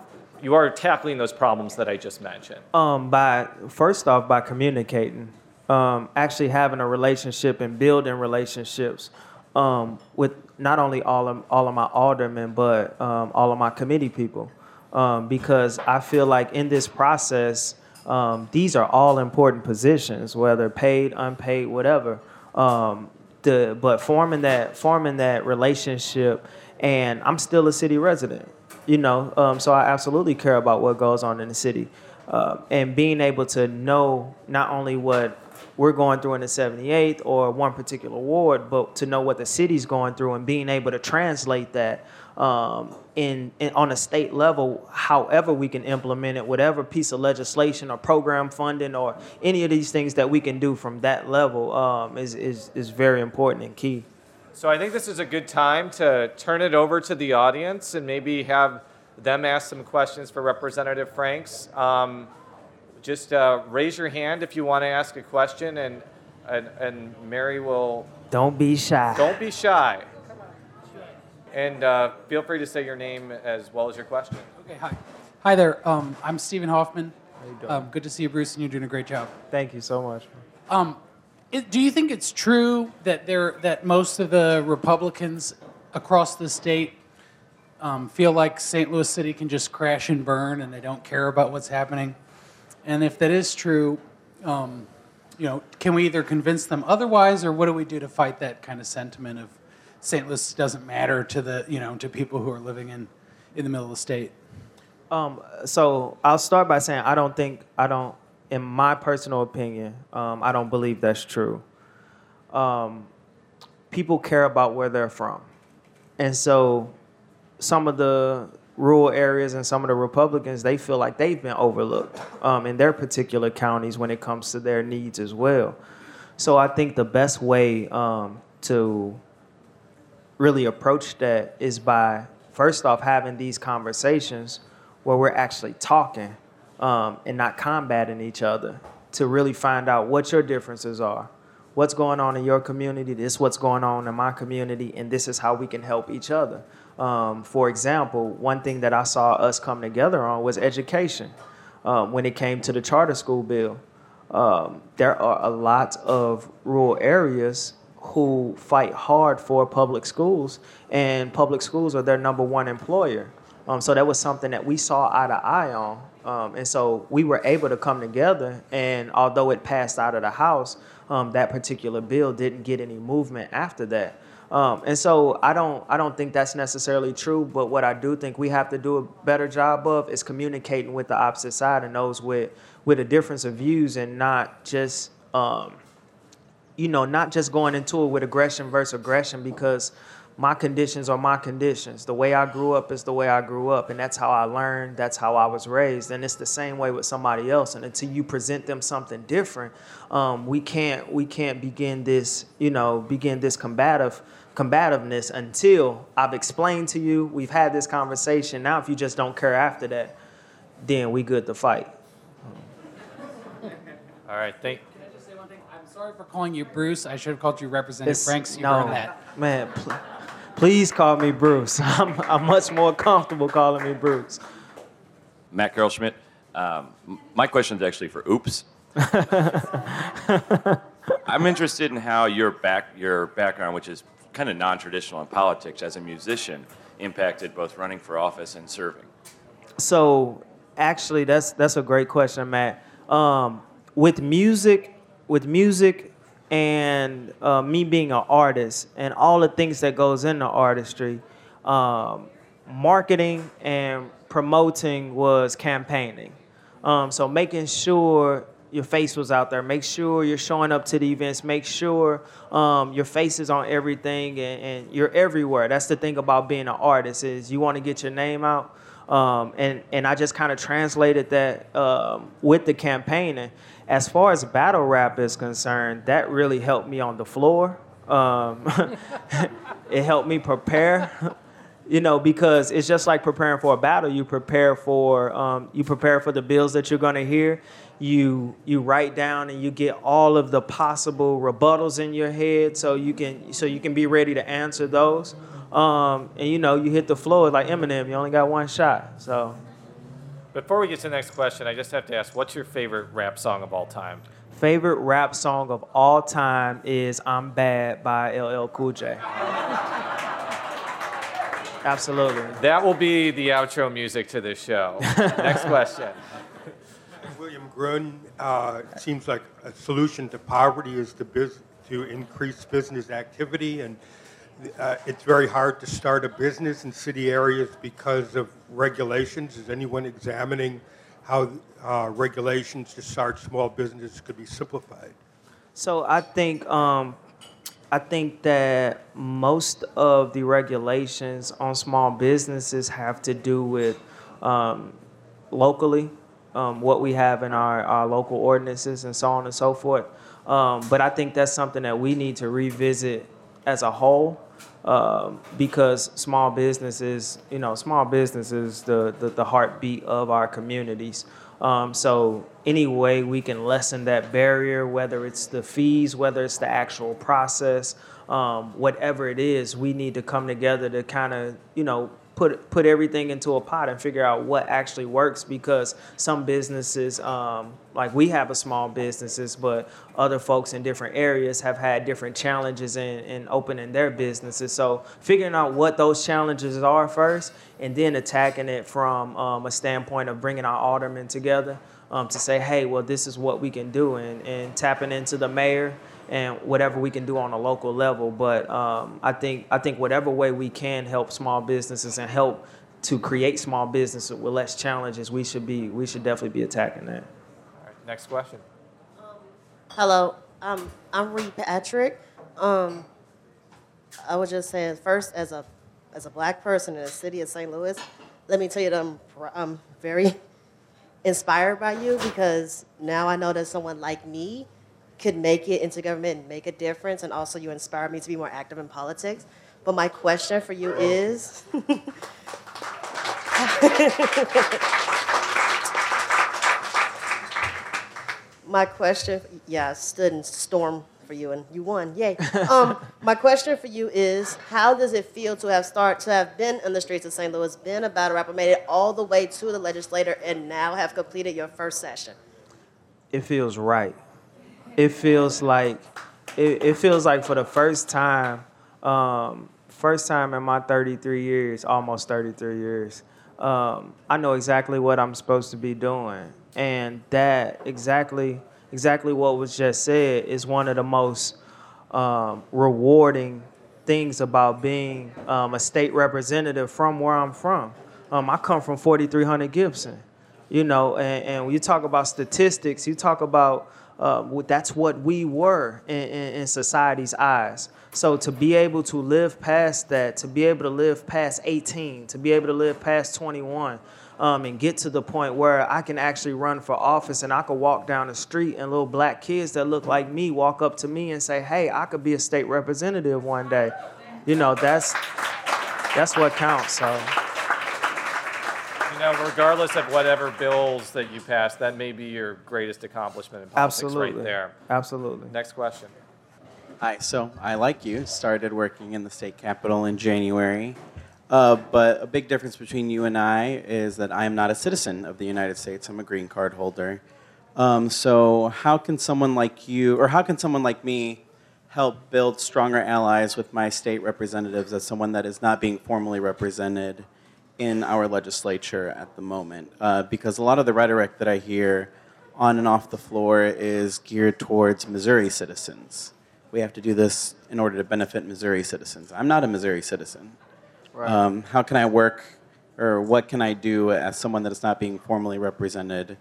you are tackling those problems that I just mentioned? Um, by first off, by communicating, um, actually having a relationship and building relationships um, with not only all of all of my aldermen, but um, all of my committee people, um, because I feel like in this process, um, these are all important positions, whether paid, unpaid, whatever. Um, the but forming that forming that relationship, and I'm still a city resident, you know, um, so I absolutely care about what goes on in the city, uh, and being able to know not only what we're going through in the 78th or one particular ward, but to know what the city's going through and being able to translate that um, in, in, on a state level, however we can implement it, whatever piece of legislation or program funding or any of these things that we can do from that level um, is, is, is very important and key. So I think this is a good time to turn it over to the audience and maybe have them ask some questions for Representative Franks. Um, just uh, raise your hand if you want to ask a question, and, and, and Mary will. Don't be shy. Don't be shy. And uh, feel free to say your name as well as your question. Okay, hi. Hi there. Um, I'm Stephen Hoffman. How you doing? Um, good to see you, Bruce, and you're doing a great job. Thank you so much. Um, it, do you think it's true that there that most of the Republicans across the state um, feel like St. Louis City can just crash and burn, and they don't care about what's happening? And if that is true, um, you know, can we either convince them otherwise, or what do we do to fight that kind of sentiment of St. Louis doesn't matter to the, you know, to people who are living in, in the middle of the state? Um, so I'll start by saying I don't think I don't, in my personal opinion, um, I don't believe that's true. Um, people care about where they're from, and so some of the rural areas and some of the Republicans, they feel like they've been overlooked um, in their particular counties when it comes to their needs as well. So I think the best way um, to really approach that is by first off having these conversations where we're actually talking um, and not combating each other to really find out what your differences are what's going on in your community this is what's going on in my community and this is how we can help each other um, for example, one thing that I saw us come together on was education. Um, when it came to the charter school bill, um, there are a lot of rural areas who fight hard for public schools, and public schools are their number one employer. Um, so that was something that we saw eye to eye on. Um, and so we were able to come together, and although it passed out of the House, um, that particular bill didn't get any movement after that. Um, and so I don't I don't think that's necessarily true, but what I do think we have to do a better job of is communicating with the opposite side and those with with a difference of views and not just um, you know not just going into it with aggression versus aggression because my conditions are my conditions. The way I grew up is the way I grew up, and that's how I learned. That's how I was raised, and it's the same way with somebody else. And until you present them something different, um, we can't we can't begin this you know begin this combative combativeness until I've explained to you, we've had this conversation. Now, if you just don't care after that, then we good to fight. All right, thank. Can I just say one thing? I'm sorry for calling you Bruce. I should have called you Representative Franks. You no, that. Man, pl- Please call me Bruce. I'm, I'm much more comfortable calling me Bruce. Matt Carroll Schmidt. Um, my question is actually for Oops. I'm interested in how your back your background, which is kind of non-traditional in politics as a musician, impacted both running for office and serving. So actually, that's that's a great question, Matt. Um, with music, with music, and uh, me being an artist, and all the things that goes into artistry, um, marketing and promoting was campaigning. Um, so making sure your face was out there. Make sure you're showing up to the events. Make sure um, your face is on everything and, and, you're everywhere. That's the thing about being an artist is you want to get your name out. Um, and and I just kind of translated that um, with the campaigning. As far as battle rap is concerned, that really helped me on the floor. Um, it helped me prepare you know because it's just like preparing for a battle you prepare for um, you prepare for the bills that you're going to hear you you write down and you get all of the possible rebuttals in your head so you can so you can be ready to answer those um, and you know you hit the floor like eminem you only got one shot so before we get to the next question i just have to ask what's your favorite rap song of all time favorite rap song of all time is i'm bad by ll cool j Absolutely. That will be the outro music to this show. Next question. William Gruen, uh, seems like a solution to poverty is to, biz- to increase business activity, and uh, it's very hard to start a business in city areas because of regulations. Is anyone examining how uh, regulations to start small businesses could be simplified? So I think um, I think that most of the regulations on small businesses have to do with um, locally, um, what we have in our, our local ordinances and so on and so forth. Um, but I think that's something that we need to revisit as a whole um, because small businesses, you know, small businesses, the, the, the heartbeat of our communities. Um, so any way we can lessen that barrier, whether it's the fees, whether it's the actual process, um, whatever it is, we need to come together to kind of, you know, put put everything into a pot and figure out what actually works because some businesses um, like we have a small businesses but other folks in different areas have had different challenges in, in opening their businesses. So figuring out what those challenges are first and then attacking it from um, a standpoint of bringing our aldermen together um, to say hey well this is what we can do and, and tapping into the mayor and whatever we can do on a local level. But um, I think I think whatever way we can help small businesses and help to create small businesses with less challenges, we should be we should definitely be attacking that. All right, next question. Um, hello, um, I'm Reed Patrick. Um, I was just saying first as a as a black person in the city of St. Louis, let me tell you that I'm, I'm very inspired by you because now I know that someone like me could make it into government and make a difference, and also you inspire me to be more active in politics. But my question for you is my question, yeah, I stood in storm for you and you won, yay. Um, my question for you is, how does it feel to have start to have been in the streets of St. Louis, been about a battle rapper, made it all the way to the legislator, and now have completed your first session? It feels right it feels like it, it feels like for the first time, um, first time in my 33 years, almost 33 years, um, I know exactly what I'm supposed to be doing, and that exactly exactly what was just said is one of the most um, rewarding things about being um, a state representative from where I'm from. Um, I come from 4300 Gibson, you know, and, and when you talk about statistics, you talk about uh, that's what we were in, in, in, society's eyes. So to be able to live past that, to be able to live past 18, to be able to live past 21, um, and get to the point where I can actually run for office and I could walk down the street and little black kids that look like me walk up to me and say, "Hey, I could be a state representative one day." You know, that's that's what counts. So you know, regardless of whatever bills that you pass, that may be your greatest accomplishment in politics Absolutely. right there. Absolutely. Next question. Hi. So I, like you, started working in the state capitol in January. Uh, but a big difference between you and I is that I am not a citizen of the United States. I'm a green card holder. Um, so how can someone like you, or how can someone like me, help build stronger allies with my state representatives as someone that is not being formally represented in our legislature at the moment? Uh, because a lot of the rhetoric that I hear on and off the floor is geared towards Missouri citizens. We have to do this in order to benefit Missouri citizens. I'm not a Missouri citizen. Right. Um, how can I work, or what can I do as someone that is not being formally represented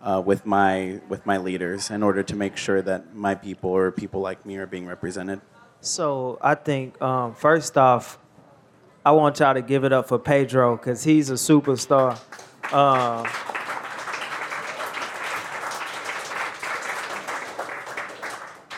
uh, with my with my leaders in order to make sure that my people or people like me are being represented? So I think um, first off, I want y'all to give it up for Pedro because he's a superstar. Um,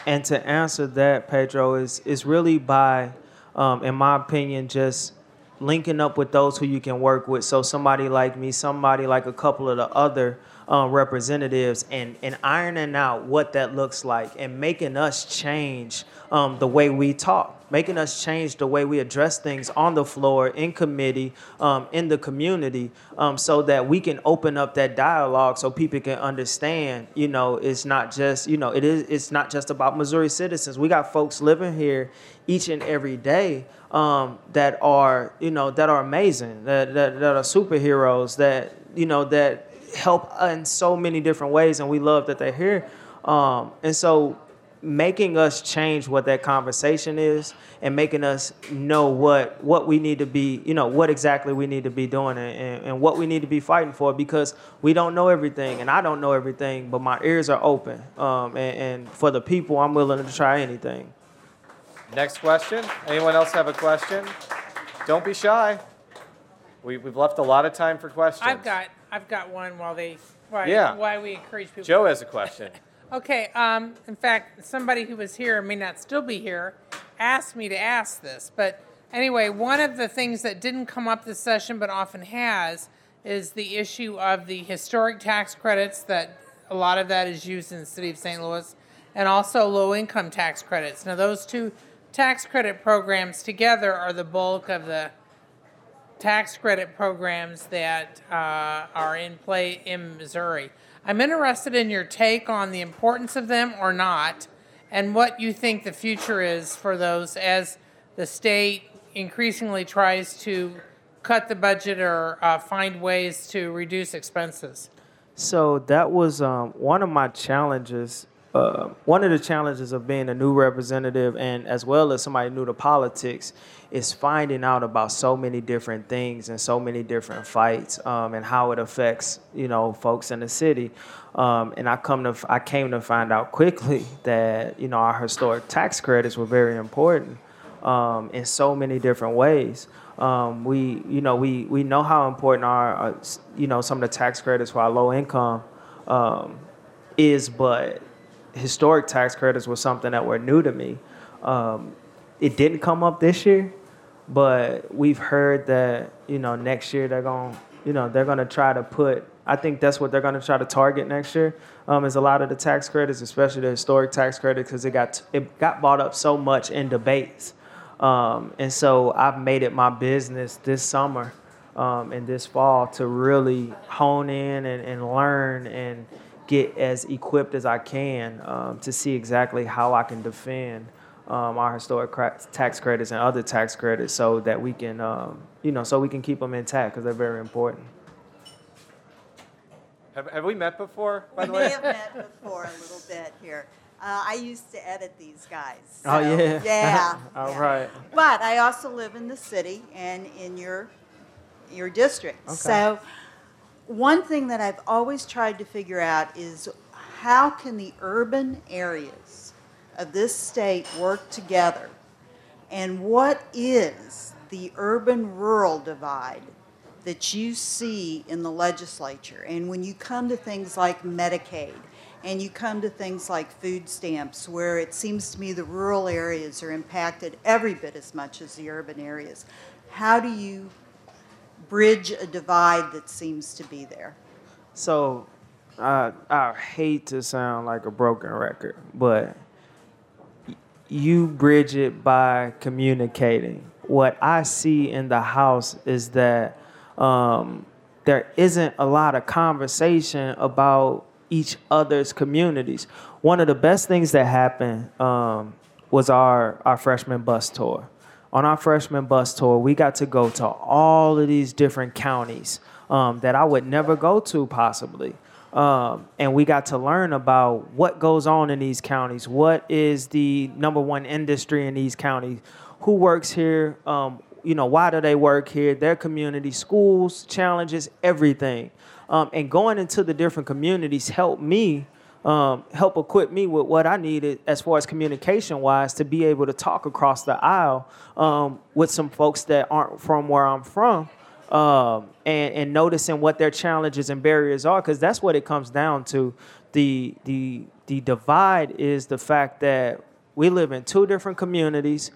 and to answer that, Pedro is is really by, um, in my opinion, just linking up with those who you can work with. So somebody like me, somebody like a couple of the other um, representatives, and and ironing out what that looks like, and making us change um, the way we talk, making us change the way we address things on the floor, in committee, um, in the community, um, so that we can open up that dialogue, so people can understand. You know, it's not just you know it is it's not just about Missouri citizens. We got folks living here each and every day um, that are you know that are amazing, that, that that are superheroes, that you know that help in so many different ways, and we love that they're here. Um, and so making us change what that conversation is and making us know what what we need to be you know what exactly we need to be doing and, and, what we need to be fighting for because we don't know everything and i don't know everything but my ears are open um, and, and for the people i'm willing to try anything Next question. Anyone else have a question? Don't be shy. We, we've left a lot of time for questions. I've got I've got one while they why, Yeah. why we encourage people. Jo has a question. Okay. Um, in fact, somebody who was here may not still be here asked me to ask this. But anyway, one of the things that didn't come up this session but often has is the issue of the historic tax credits that a lot of that is used in the city of St. Louis and also low income tax credits. Now, those two tax credit programs together are the bulk of the tax credit programs that uh, are in play in Missouri. I'm interested in your take on the importance of them or not, and what you think the future is for those as the state increasingly tries to cut the budget or uh, find ways to reduce expenses. So that was um, one of my challenges. Uh, one of the challenges of being a new representative and as well as somebody new to politics is finding out about so many different things and so many different fights um, and how it affects you know folks in the city. Um, and I come to I came to find out quickly that you know our historic tax credits were very important um, in so many different ways. Um, we, you know, we, we know how important our, uh, you know, some of the tax credits for our low income um, is, but historic tax credits was something that were new to me. Um, it didn't come up this year, but we've heard that, you know, next year they're going, you know, they're going to try to put. I think that's what they're going to try to target next year. Um, is a lot of the tax credits, especially the historic tax credits, because it got it got bought up so much in debates. Um, and so I've made it my business this summer um, and this fall to really hone in and, and learn and get as equipped as I can um, to see exactly how I can defend um, our historic cra- tax credits and other tax credits so that we can, um, you know, so we can keep them intact because they're very important. Have, have we met before, by We the may way? have met before a little bit here. Uh, I used to edit these guys. Oh, so, yeah. Yeah. All right. But I also live in the city and in your your district. Okay. So one thing that I've always tried to figure out is how can the urban areas of this state work together? And what is the urban rural divide that you see in the legislature? And when you come to things like Medicaid and you come to things like food stamps where it seems to me the rural areas are impacted every bit as much as the urban areas how do you bridge a divide that seems to be there So, uh, I hate to sound like a broken record, but you bridge it by communicating. What I see in the house is that um, there isn't a lot of conversation about each other's communities. One of the best things that happened um, was our, our freshman bus tour. On our freshman bus tour, we got to go to all of these different counties um, that I would never go to possibly. Um, and we got to learn about what goes on in these counties. What is the number one industry in these counties? Who works here? Um, you know, why do they work here? Their community, schools, challenges, everything. Um, and going into the different communities helped me um, help equip me with what I needed as far as communication wise to be able to talk across the aisle um, with some folks that aren't from where I'm from um, and, and noticing what their challenges and barriers are, because that's what it comes down to. The, the, the divide is the fact that we live in two different communities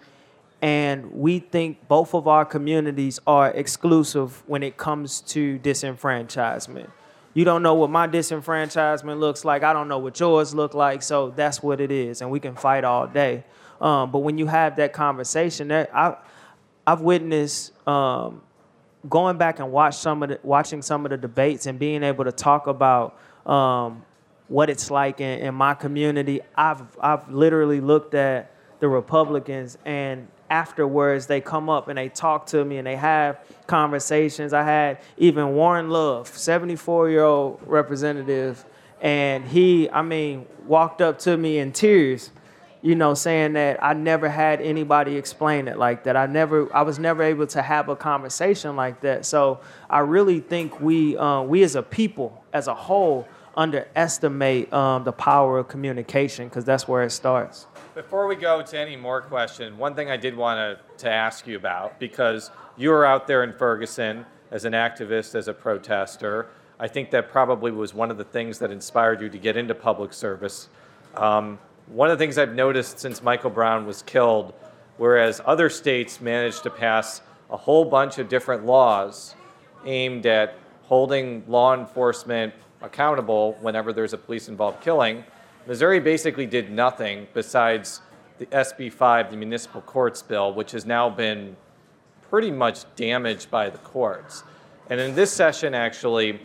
and we think both of our communities are exclusive when it comes to disenfranchisement. You don't know what my disenfranchisement looks like. I don't know what yours look like. So that's what it is, and we can fight all day. Um, but when you have that conversation, that I, I've witnessed um, going back and watch some of the, watching some of the debates and being able to talk about um, what it's like in, in my community. I've I've literally looked at the Republicans and afterwards they come up and they talk to me and they have conversations. I had even Warren Love, 74 year old representative, and he, I mean, walked up to me in tears you know, saying that I never had anybody explain it like that. I never, I was never able to have a conversation like that. So I really think we, uh, we as a people, as a whole, underestimate um, the power of communication because that's where it starts. Before we go to any more question, one thing I did want to, to ask you about because you were out there in Ferguson as an activist, as a protester. I think that probably was one of the things that inspired you to get into public service. Um, one of the things I've noticed since Michael Brown was killed, whereas other states managed to pass a whole bunch of different laws aimed at holding law enforcement accountable whenever there's a police involved killing, Missouri basically did nothing besides the SB 5, the municipal courts bill, which has now been pretty much damaged by the courts. And in this session, actually,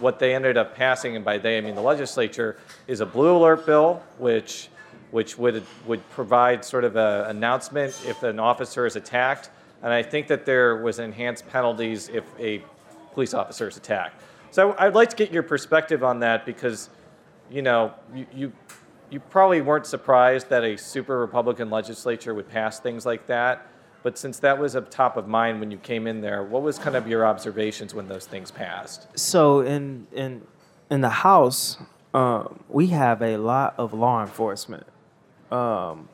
what they ended up passing, and by they I mean the legislature, is a blue alert bill, which which would would provide sort of an announcement if an officer is attacked, and I think that there was enhanced penalties if a police officer is attacked. So I'd like to get your perspective on that because, you know, you, you you probably weren't surprised that a super Republican legislature would pass things like that. But since that was a top of mind when you came in there, what was kind of your observations when those things passed? So in in in the House, um, we have a lot of law enforcement. Um,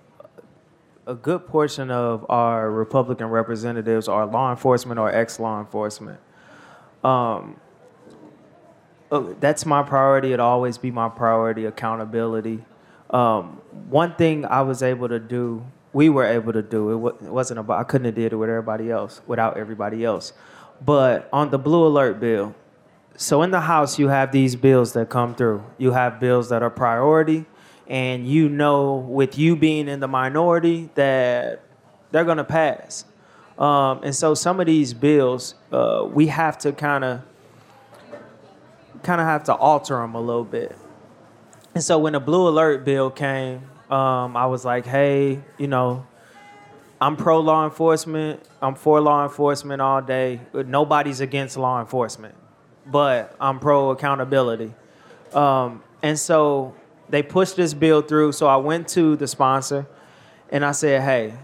a good portion of our Republican representatives are law enforcement or ex-law enforcement. Um, that's my priority. It'll always be my priority. Accountability. Um, one thing I was able to do we were able to do. It, it wasn't about I couldn't have did it with everybody else without everybody else. But on the blue alert bill, so in the House you have these bills that come through. You have bills that are priority, and you know with you being in the minority that they're gonna pass. Um, and so some of these bills, uh, we have to kind of kind of have to alter them a little bit. And so when the blue alert bill came, um, I was like, hey, you know, I'm pro law enforcement. I'm for law enforcement all day. Nobody's against law enforcement, but I'm pro accountability. Um, and so they pushed this bill through. So I went to the sponsor and I said, hey,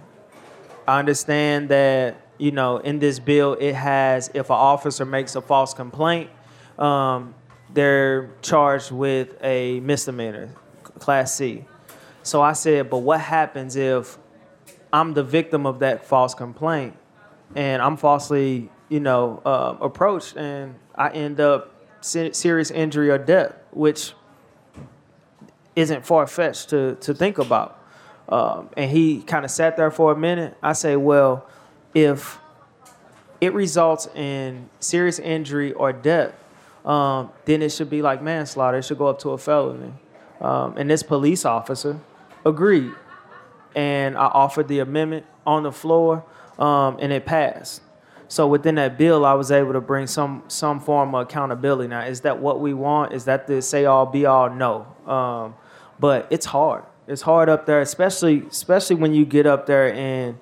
I understand that, you know, in this bill, it has if an officer makes a false complaint, um, they're charged with a misdemeanor, class C. So I said, but what happens if I'm the victim of that false complaint and I'm falsely, you know, uh, approached and I end up serious injury or death, which isn't far fetched to, to think about. Um, and he kind of sat there for a minute. I say, well, if it results in serious injury or death, um, then it should be like manslaughter. It should go up to a felony. Um, and this police officer agreed. and I offered the amendment on the floor, um, and it passed. So within that bill, I was able to bring some some form of accountability. Now, is that what we want? Is that the say all be all? No, um, but it's hard. It's hard up there, especially especially when you get up there and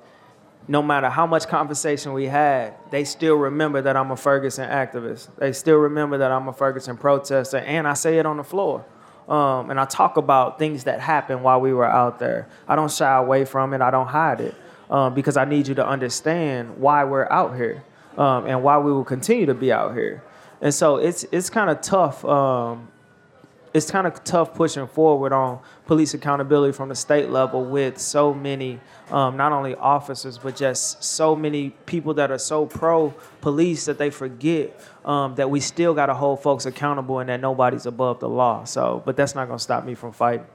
no matter how much conversation we had, they still remember that I'm a Ferguson activist. They still remember that I'm a Ferguson protester, and I say it on the floor. Um, and I talk about things that happened while we were out there. I don't shy away from it. I don't hide it um, because I need you to understand why we're out here um, and why we will continue to be out here. And so it's it's kind of tough. It's kind of tough pushing forward on police accountability from the state level with so many, um, not only officers, but just so many people that are so pro police that they forget um, that we still got to hold folks accountable and that nobody's above the law. So, but that's not going to stop me from fighting.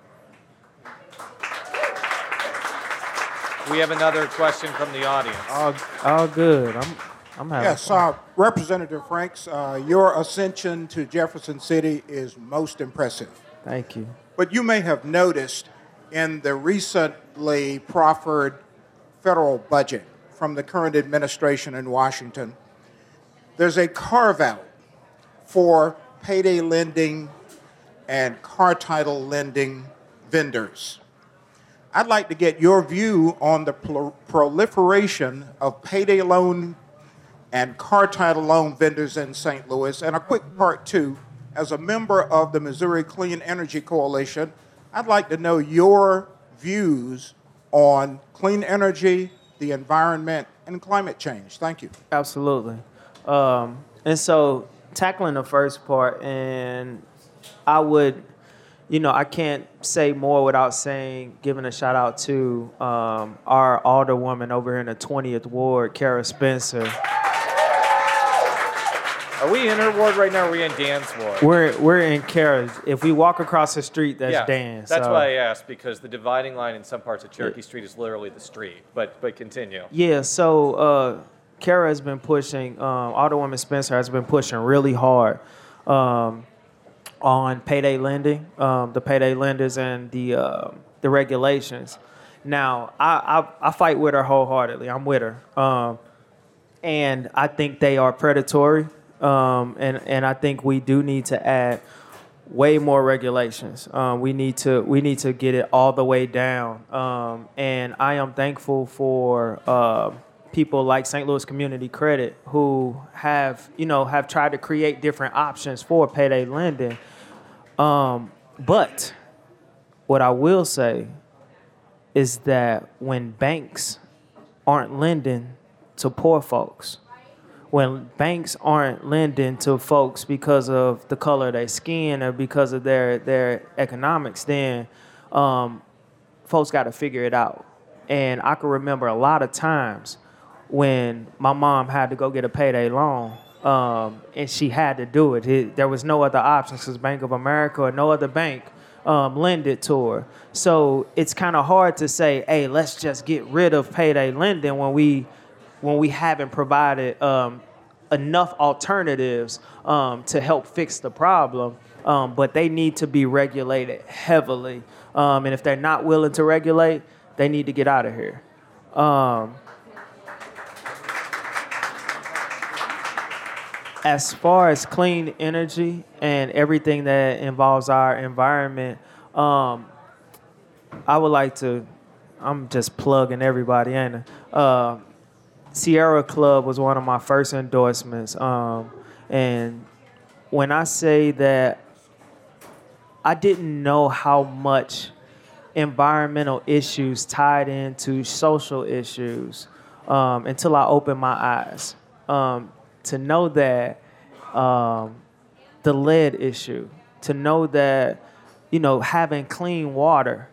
We have another question from the audience. All, all good. I'm, I'm having Yes, uh, Representative Franks, uh, your ascension to Jefferson City is most impressive. Thank you. But you may have noticed in the recently proffered federal budget from the current administration in Washington, there's a carve out for payday lending and car title lending vendors. I'd like to get your view on the prol- proliferation of payday loan and car title loan vendors in St. Louis. And a quick part two as a member of the Missouri Clean Energy Coalition, I'd like to know your views on clean energy, the environment, and climate change. Thank you. Absolutely. Um, and so, tackling the first part, and I would, you know, I can't say more without saying, giving a shout out to um, our alderwoman over here in the 20th Ward, Cara Spencer. Are we in her ward right now? Or are we in Dan's ward? We're we're in Cara's. If we walk across the street, that's yeah, Dan. That's so- why I asked because the dividing line in some parts of Cherokee Street is literally the street. But but continue. Yeah, so uh, Cara has been pushing, um, Alderwoman Spencer has been pushing really hard um, on payday lending, um, the payday lenders and the uh, the regulations. Now, I, I I fight with her wholeheartedly. I'm with her, um, and I think they are predatory, um, and and I think we do need to add way more regulations. Um, we need to we need to get it all the way down. Um, and I am thankful for uh, people like St. Louis Community Credit who have you know have tried to create different options for payday lending. Um, but what I will say is that when banks aren't lending to poor folks, when banks aren't lending to folks because of the color of their skin or because of their their economics, then um, folks got to figure it out. And I can remember a lot of times when my mom had to go get a payday loan, um, and she had to do it. it there was no other options because Bank of America or no other bank um, lend it to her. So it's kind of hard to say, hey, let's just get rid of payday lending when we when we haven't provided um, enough alternatives um, to help fix the problem. Um, but they need to be regulated heavily. Um, and if they're not willing to regulate, they need to get out of here. Um, as far as clean energy and everything that involves our environment, um, I would like to. I'm just plugging everybody in. Uh, Sierra Club was one of my first endorsements, um, and when I say that, I didn't know how much environmental issues tied into social issues um, until I opened my eyes. Um, to know that um, the lead issue, to know that you know having clean water,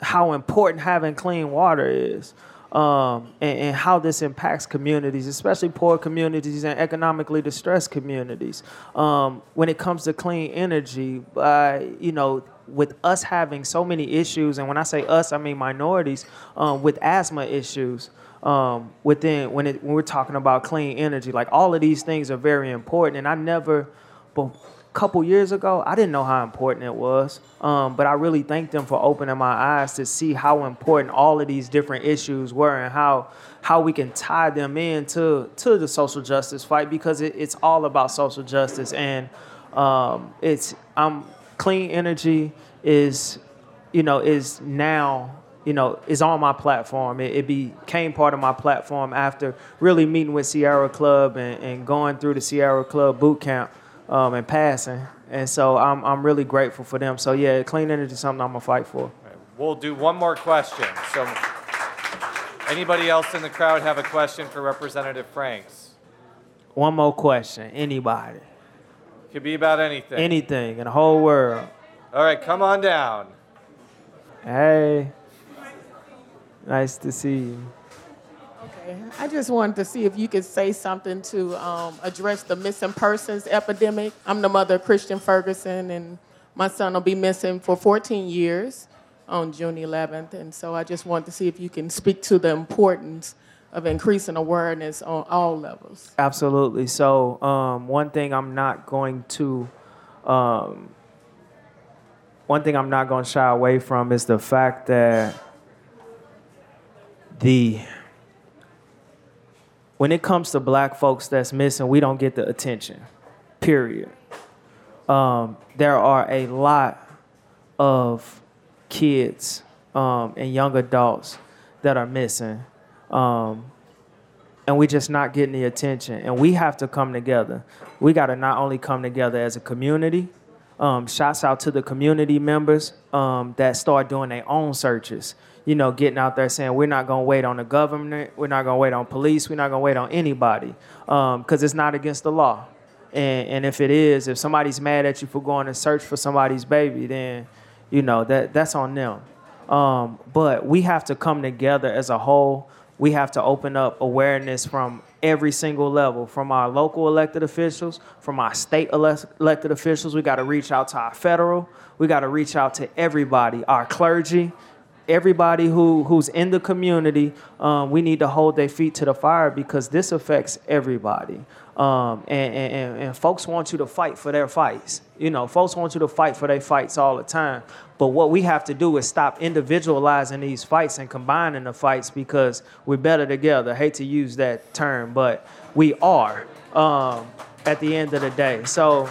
how important having clean water is, um, and, and how this impacts communities, especially poor communities and economically distressed communities. Um, when it comes to clean energy, uh, you know, with us having so many issues, and when I say us, I mean minorities, um, with asthma issues. Um, within when it when we're talking about clean energy, like all of these things are very important, and I never, couple years ago, I didn't know how important it was. Um, but I really thank them for opening my eyes to see how important all of these different issues were and how how we can tie them into to the social justice fight because it, it's all about social justice and um, it's um, clean energy is you know is now you know is on my platform. It, it became part of my platform after really meeting with Sierra Club and, and going through the Sierra Club boot camp um, and passing. And so I'm, I'm really grateful for them. So yeah, clean energy is something I'm gonna fight for. We'll do one more question. So, anybody else in the crowd have a question for Representative Franks? One more question. Anybody? Could be about anything. Anything in the whole world. All right, come on down. Hey. Nice to see you. I just wanted to see if you could say something to um, address the missing persons epidemic. I'm the mother of Christian Ferguson, and my son will be missing for 14 years on June 11th. And so I just wanted to see if you can speak to the importance of increasing awareness on all levels. Absolutely. So, um, one thing I'm not going to, um, one thing I'm not going to shy away from is the fact that the when it comes to black folks that's missing, we don't get the attention. Period. Um, there are a lot of kids um, and young adults that are missing. Um, and we're just not getting the attention. And we have to come together. We got to not only come together as a community. Um, shouts out to the community members um, that start doing their own searches. You know, getting out there saying we're not gonna wait on the government, we're not gonna wait on police, we're not gonna wait on anybody, because um, it's not against the law. And, and if it is, if somebody's mad at you for going to search for somebody's baby, then you know that that's on them. Um, but we have to come together as a whole we have to open up awareness from every single level from our local elected officials, from our state elected officials. We got to reach out to our federal. We got to reach out to everybody, our clergy, everybody who, who's in the community. Um, we need to hold their feet to the fire because this affects everybody. Um, and, and, and folks want you to fight for their fights. You know, folks want you to fight for their fights all the time. But what we have to do is stop individualizing these fights and combining the fights because we're better together. I hate to use that term, but we are um, at the end of the day. So,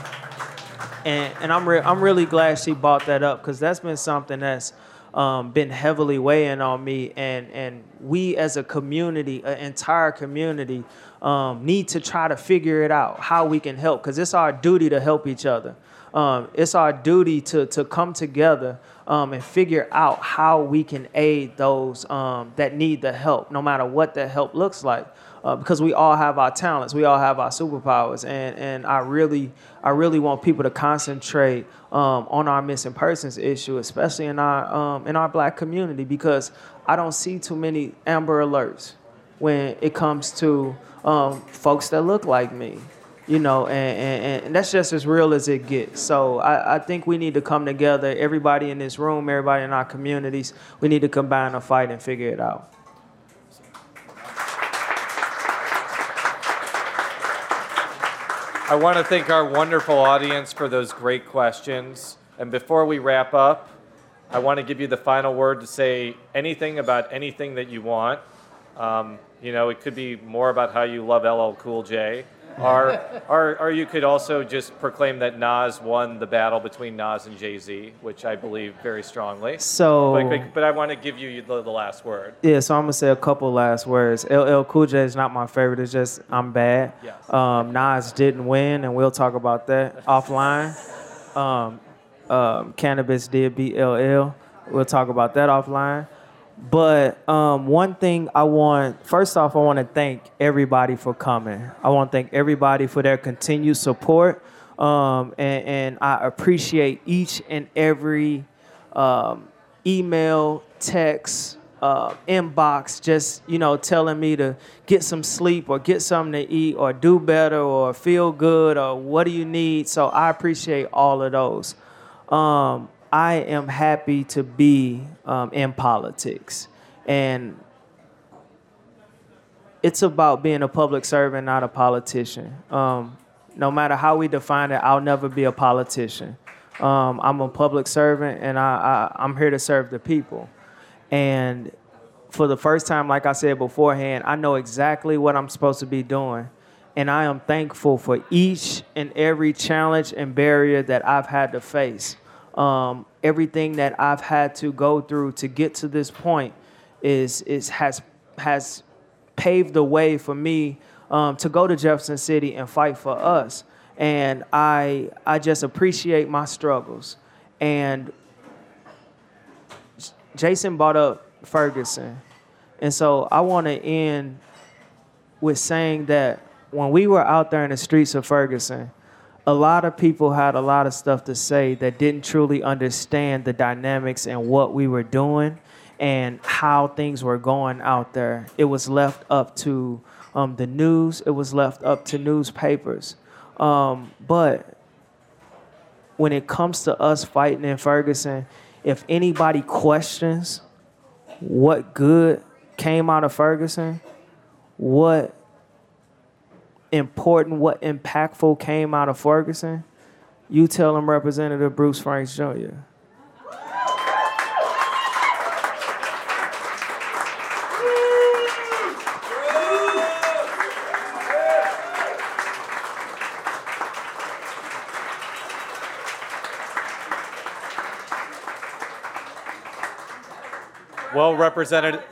and, and I'm, re- I'm really glad she brought that up because that's been something that's um, been heavily weighing on me. And, and we as a community, an entire community, um, need to try to figure it out how we can help because it's our duty to help each other. Um, it's our duty to, to come together um, and figure out how we can aid those um, that need the help, no matter what the help looks like. Uh, because we all have our talents, we all have our superpowers, and, and I really I really want people to concentrate um, on our missing persons issue, especially in our um, in our black community, because I don't see too many Amber Alerts when it comes to um, folks that look like me, you know, and, and, and, that's just as real as it gets. So I, I think we need to come together, everybody in this room, everybody in our communities, we need to combine a fight and figure it out. I want to thank our wonderful audience for those great questions. And before we wrap up, I want to give you the final word to say anything about anything that you want. Um, you know, it could be more about how you love LL Cool J. Or, or, or you could also just proclaim that Nas won the battle between Nas and Jay Z, which I believe very strongly. So, but, but, but I want to give you the, the, last word. Yeah, so I'm gonna say a couple last words. LL Cool J is not my favorite. It's just I'm bad. Yes. Um, Nas didn't win, and we'll talk about that offline. Um, um, Canibus did beat LL. We'll talk about that offline. But um, one thing I want, first off, I want to thank everybody for coming. I want to thank everybody for their continued support. Um, and, and, I appreciate each and every um, email, text, uh, inbox, just you know, telling me to get some sleep or get something to eat or do better or feel good or what do you need. So I appreciate all of those. Um, I am happy to be um, in politics. And it's about being a public servant, not a politician. Um, no matter how we define it, I'll never be a politician. Um, I'm a public servant, and I, I I'm here to serve the people. And for the first time, like I said beforehand, I know exactly what I'm supposed to be doing. And I am thankful for each and every challenge and barrier that I've had to face. Um, everything that I've had to go through to get to this point is, is has has paved the way for me um, to go to Jefferson City and fight for us. And I I just appreciate my struggles. And Jason brought up Ferguson. And so I want to end with saying that when we were out there in the streets of Ferguson, a lot of people had a lot of stuff to say that didn't truly understand the dynamics and what we were doing and how things were going out there. It was left up to um, the news, it was left up to newspapers. Um, but when it comes to us fighting in Ferguson, if anybody questions what good came out of Ferguson, what important, what impactful came out of Ferguson, you tell them Representative Bruce Franks Jr. Well, Representative.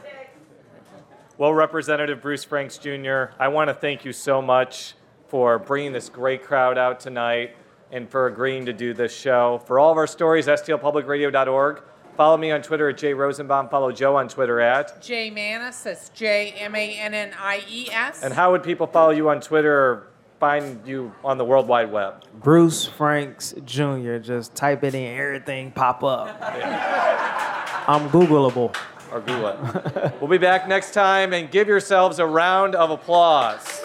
Well, Representative Bruce Franks Jr., I want to thank you so much for bringing this great crowd out tonight and for agreeing to do this show. For all of our stories, stlpublicradio.org. Follow me on Twitter at J Rosenbaum. Follow Jo on Twitter at. J Mannies, that's J M A N N I E S. And how would people follow you on Twitter or find you on the World Wide Web? Bruce Franks Jr. Just type it in, everything pop up. I'm Googleable. Or Google it. we'll be back next time and give yourselves a round of applause.